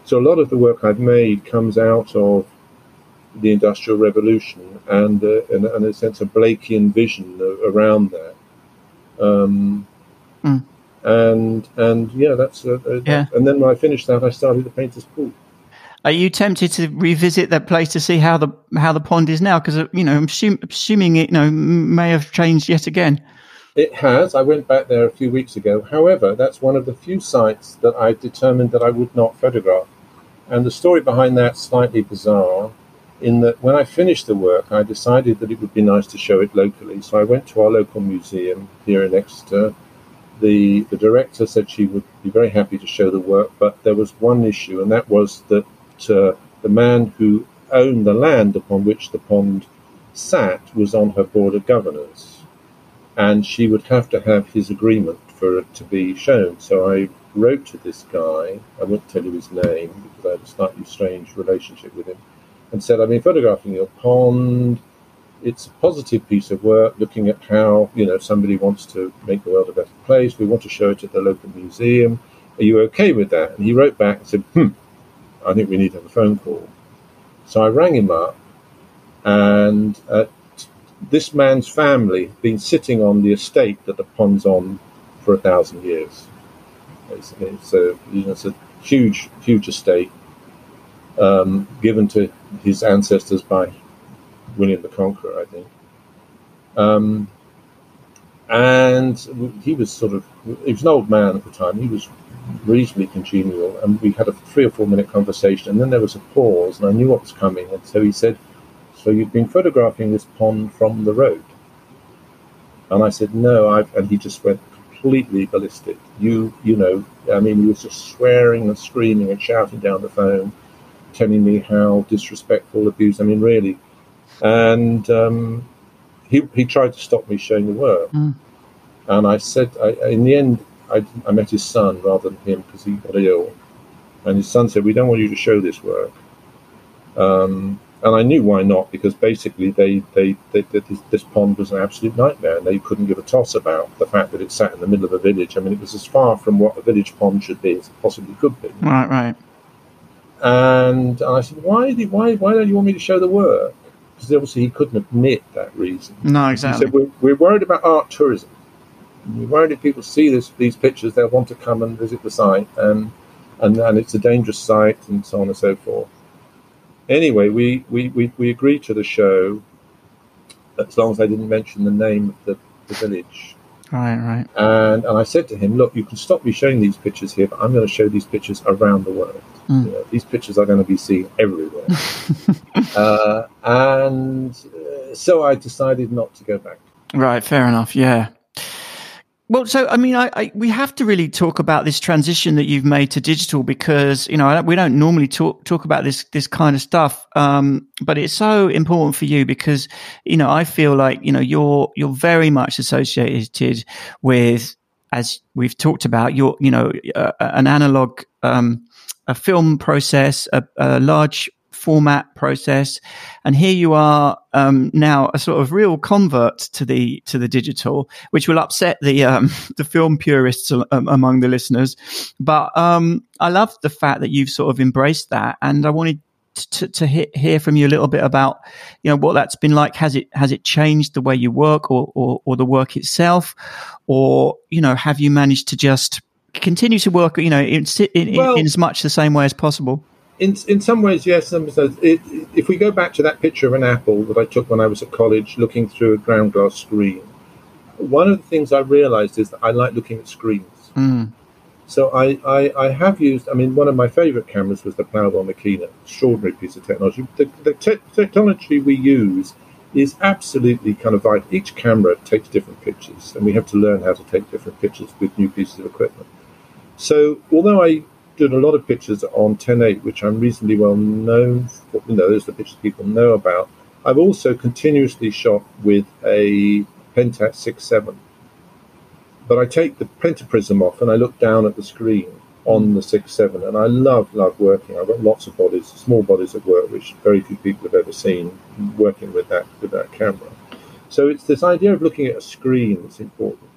So a lot of the work I've made comes out of the Industrial Revolution and, uh, and, and a sense of Blakean vision around that. Um, mm. And and yeah, that's uh, uh, yeah. And then when I finished that, I started the Painter's Pool. Are you tempted to revisit that place to see how the how the pond is now? Because uh, you know, I'm assuming, assuming it you know may have changed yet again. It has. I went back there a few weeks ago. However, that's one of the few sites that I determined that I would not photograph. And the story behind that's slightly bizarre in that when I finished the work, I decided that it would be nice to show it locally. So I went to our local museum here in Exeter. The, the director said she would be very happy to show the work, but there was one issue, and that was that uh, the man who owned the land upon which the pond sat was on her board of governors and she would have to have his agreement for it to be shown. So I wrote to this guy, I won't tell you his name because I had a slightly strange relationship with him, and said, I've been photographing your pond. It's a positive piece of work looking at how, you know, somebody wants to make the world a better place. We want to show it at the local museum. Are you okay with that? And he wrote back and said, hmm, I think we need to have a phone call. So I rang him up, and at this man's family had been sitting on the estate that the pond's on for a thousand years. It's, it's, a, it's a huge, huge estate um, given to his ancestors by William the Conqueror, I think. Um, and he was sort of, he was an old man at the time. He was reasonably congenial, and we had a three or four minute conversation, and then there was a pause, and I knew what was coming, and so he said, so you've been photographing this pond from the road? And I said, no, I've, and he just went completely ballistic. You, you know, I mean, he was just swearing and screaming and shouting down the phone, telling me how disrespectful, abuse. I mean, really. And um, he, he tried to stop me showing the work. Mm. And I said, I, in the end, I, I met his son rather than him because he got ill. And his son said, We don't want you to show this work. Um, and I knew why not because basically they, they, they, they this, this, pond was an absolute nightmare and they couldn't give a toss about the fact that it sat in the middle of a village. I mean, it was as far from what a village pond should be as it possibly could be. Right, right. And I said, why, did, why, why don't you want me to show the work? Because obviously he couldn't admit that reason. No, exactly. He said, we're, we're worried about art tourism. We're worried if people see this, these pictures, they'll want to come and visit the site, and, and, and it's a dangerous site, and so on and so forth anyway, we, we, we, we agreed to the show as long as I didn't mention the name of the, the village. Right, right. And and I said to him, look, you can stop me showing these pictures here, but I'm going to show these pictures around the world. Mm. You know, these pictures are going to be seen everywhere. uh, and uh, so I decided not to go back. Right, fair enough. Yeah. Well, so I mean, I, I, we have to really talk about this transition that you've made to digital because you know we don't normally talk talk about this this kind of stuff, um, but it's so important for you because you know I feel like you know you're you're very much associated with as we've talked about your you know uh, an analog um, a film process, a, a large format process. And here you are um, now a sort of real convert to the to the digital which will upset the um, the film purists um, among the listeners. But um, i love the fact that you've sort of embraced that. And i wanted to, to hear from you a little bit about you know what that's been like. Has it has it changed the way you work or or, or the work itself? Or you know have you managed to just continue to work you know in, in, well, in as much the same way as possible in in some ways, yes. Some it, if we go back to that picture of an apple that I took when I was at college, looking through a ground glass screen, one of the things I realised is that I like looking at screens. Mm. So I, I, I, have used. I mean, one of my favourite cameras was the Plaubel Makina. Extraordinary piece of technology. The, the te- technology we use is absolutely kind of vital. Each camera takes different pictures, and we have to learn how to take different pictures with new pieces of equipment. So, although I did a lot of pictures on 10.8, which I'm reasonably well known for, you know, those are the pictures people know about, I've also continuously shot with a Pentax 6.7. But I take the pentaprism off and I look down at the screen on the 6.7, and I love, love working. I've got lots of bodies, small bodies of work, which very few people have ever seen working with that with that camera. So it's this idea of looking at a screen that's important.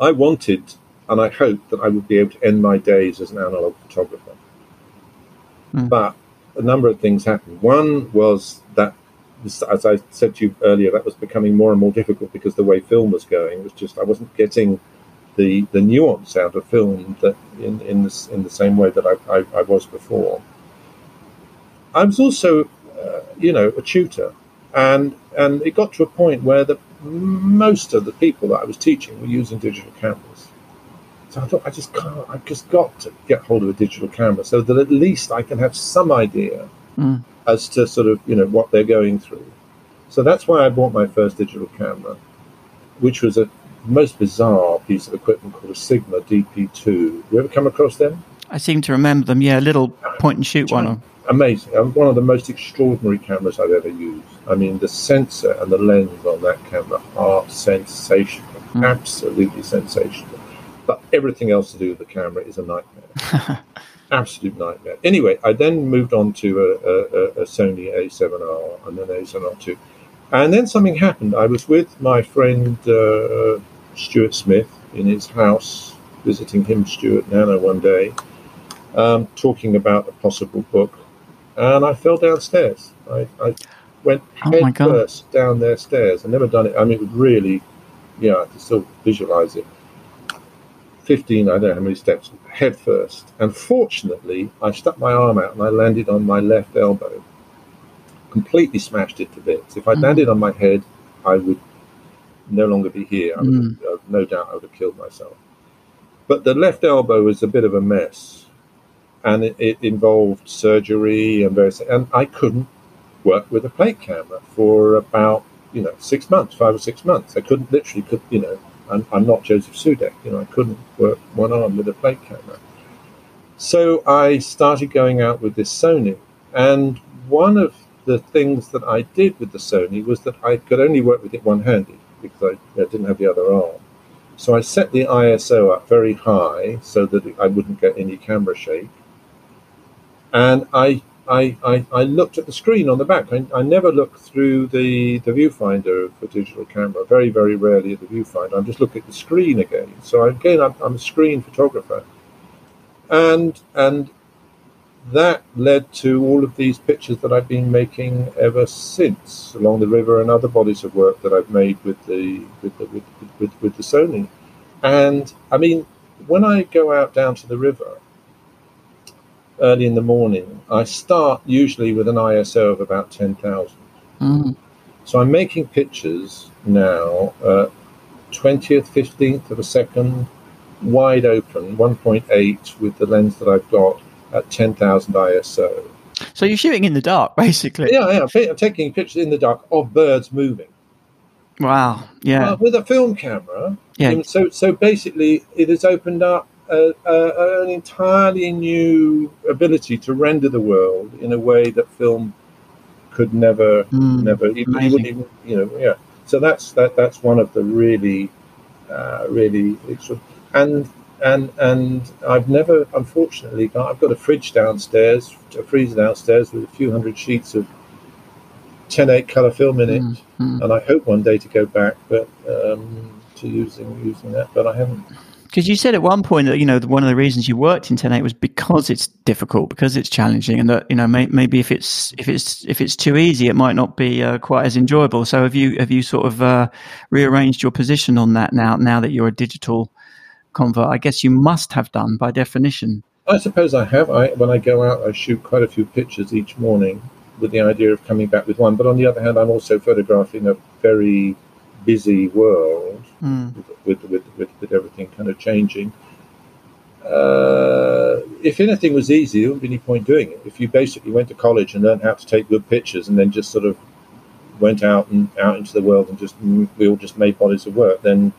I wanted, and I hoped that I would be able to end my days as an analog photographer. Mm. But a number of things happened. One was that, as I said to you earlier, that was becoming more and more difficult because the way film was going was just I wasn't getting the the nuance out of film that in in the, in the same way that I, I, I was before. I was also, uh, you know, a tutor, and and it got to a point where the most of the people that I was teaching were using digital cameras. So I thought I just can't. I've just got to get hold of a digital camera so that at least I can have some idea mm. as to sort of you know what they're going through. So that's why I bought my first digital camera, which was a most bizarre piece of equipment called a Sigma DP2. You ever come across them? I seem to remember them. Yeah, a little point and shoot one. Amazing. One of the most extraordinary cameras I've ever used. I mean, the sensor and the lens on that camera are sensational. Mm. Absolutely sensational. But everything else to do with the camera is a nightmare. Absolute nightmare. Anyway, I then moved on to a, a, a Sony A7R and then A7R2. And then something happened. I was with my friend uh, Stuart Smith in his house, visiting him, Stuart Nana, one day, um, talking about a possible book, and I fell downstairs. I, I went oh head first down their stairs. I've never done it. I mean, it was really, yeah, I can still visualize it. 15, I don't know how many steps, head first. And fortunately, I stuck my arm out and I landed on my left elbow, completely smashed it to bits. If I'd mm. landed on my head, I would no longer be here. I would, mm. have, no doubt I would have killed myself. But the left elbow was a bit of a mess, and it, it involved surgery and various. And I couldn't work with a plate camera for about you know six months, five or six months. I couldn't literally could you know. I'm, I'm not Josef Sudek. You know, I couldn't work one arm with a plate camera. So I started going out with this Sony, and one of the things that I did with the Sony was that I could only work with it one-handed because I, I didn't have the other arm. So I set the ISO up very high so that I wouldn't get any camera shake. And I, I, I, I looked at the screen on the back. I, I never look through the, the viewfinder for digital camera, very, very rarely at the viewfinder. I'm just looking at the screen again. So again, I'm, I'm a screen photographer. And, and that led to all of these pictures that I've been making ever since along the river and other bodies of work that I've made with the with the, with, with, with the Sony. And I mean, when I go out down to the river early in the morning, I start usually with an ISO of about 10,000. Mm. So I'm making pictures now, uh, 20th, 15th of a second, wide open, 1.8 with the lens that I've got at 10,000 ISO. So you're shooting in the dark, basically. Yeah, yeah. I'm taking pictures in the dark of birds moving. Wow. Yeah. Uh, with a film camera. Yeah. so, so basically, it has opened up a, a, an entirely new ability to render the world in a way that film could never, mm, never, even, even, you know, yeah. So that's that. That's one of the really, uh, really, and and and I've never, unfortunately, got, I've got a fridge downstairs, a freezer downstairs with a few hundred sheets of 10.8 color film in it, mm-hmm. and I hope one day to go back, but um, to using using that, but I haven't. Because you said at one point that you know one of the reasons you worked in 10.8 was because it's difficult, because it's challenging, and that you know may, maybe if it's if it's if it's too easy, it might not be uh, quite as enjoyable. So have you have you sort of uh, rearranged your position on that now? Now that you're a digital convert, I guess you must have done by definition. I suppose I have. I, when I go out, I shoot quite a few pictures each morning with the idea of coming back with one. But on the other hand, I'm also photographing a very busy world mm. with, with, with, with, everything kind of changing. Uh, if anything was easy, there wouldn't be any point doing it. If you basically went to college and learned how to take good pictures and then just sort of went out and out into the world and just we all just made bodies of work, then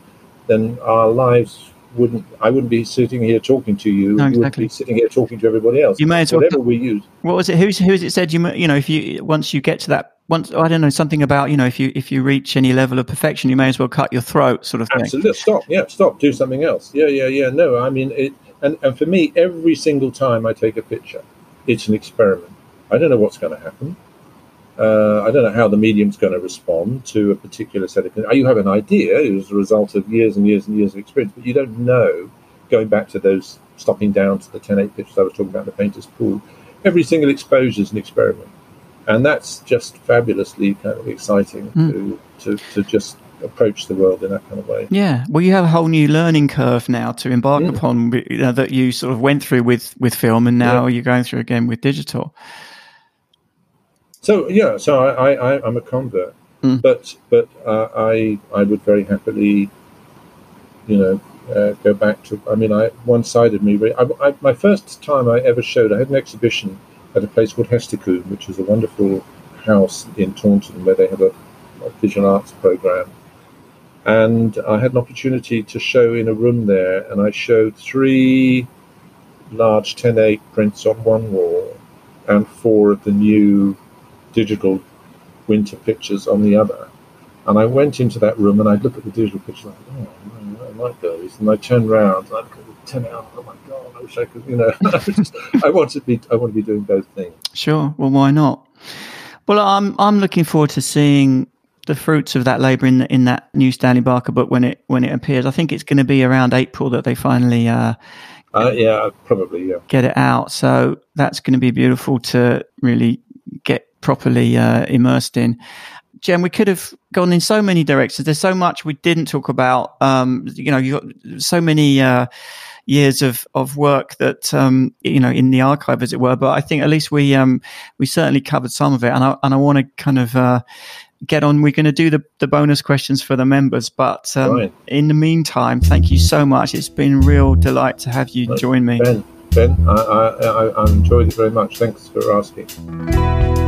then our lives wouldn't. I wouldn't be sitting here talking to you. No, You would exactly. be sitting here talking to everybody else. You may as well Whatever we use. what was it? Who's who's it said? You you know if you once you get to that once I don't know something about you know if you if you reach any level of perfection, you may as well cut your throat, sort of thing. Absolutely. Stop. Yeah, stop. Do something else. Yeah, yeah, yeah. No, I mean it. And, and for me, every single time I take a picture, it's an experiment. I don't know what's going to happen. Uh, I don't know how the medium's going to respond to a particular set of. You have an idea as a result of years and years and years of experience, but you don't know. Going back to those stopping down to the 10-8 pictures I was talking about in the painter's pool, every single exposure is an experiment, and that's just fabulously kind of exciting to, to to just approach the world in that kind of way. Yeah, well, you have a whole new learning curve now to embark Mm. upon you know, that you sort of went through with with film, and now you're going through again with digital. So yeah, so I, I, I'm a convert, Mm. but but uh, I I would very happily, you know, uh, go back to. I mean, I one sided me. I, I, my first time I ever showed, I had an exhibition at a place called Hestercombe, which is a wonderful house in Taunton where they have a, a visual arts program. And I had an opportunity to show in a room there, and I showed three large 10.8 prints on one wall and four of the new digital winter pictures on the other. And I went into that room and I'd look at the digital pictures like, oh, I like those. And I turned around and I looked at the 10 out. Oh my I wish I could, you know, I, just, I want to be, I want to be doing both things. Sure. Well, why not? Well, I'm I'm looking forward to seeing the fruits of that labour in the, in that new Stanley Barker book when it when it appears. I think it's going to be around April that they finally uh, Uh, yeah, probably, yeah. get it out. So that's going to be beautiful to really get properly uh, immersed in. Jem, we could have gone in so many directions. There's so much we didn't talk about. Um, you know, you got so many uh, years of, of work that um, you know in the archive, as it were. But I think at least we um, we certainly covered some of it, and I and I want to kind of. Uh, Get on. We're going to do the, the bonus questions for the members, but um, Right. in the meantime, thank you so much. It's been a real delight to have you join me. Ben, Ben, I, I, I enjoyed it very much. Thanks for asking.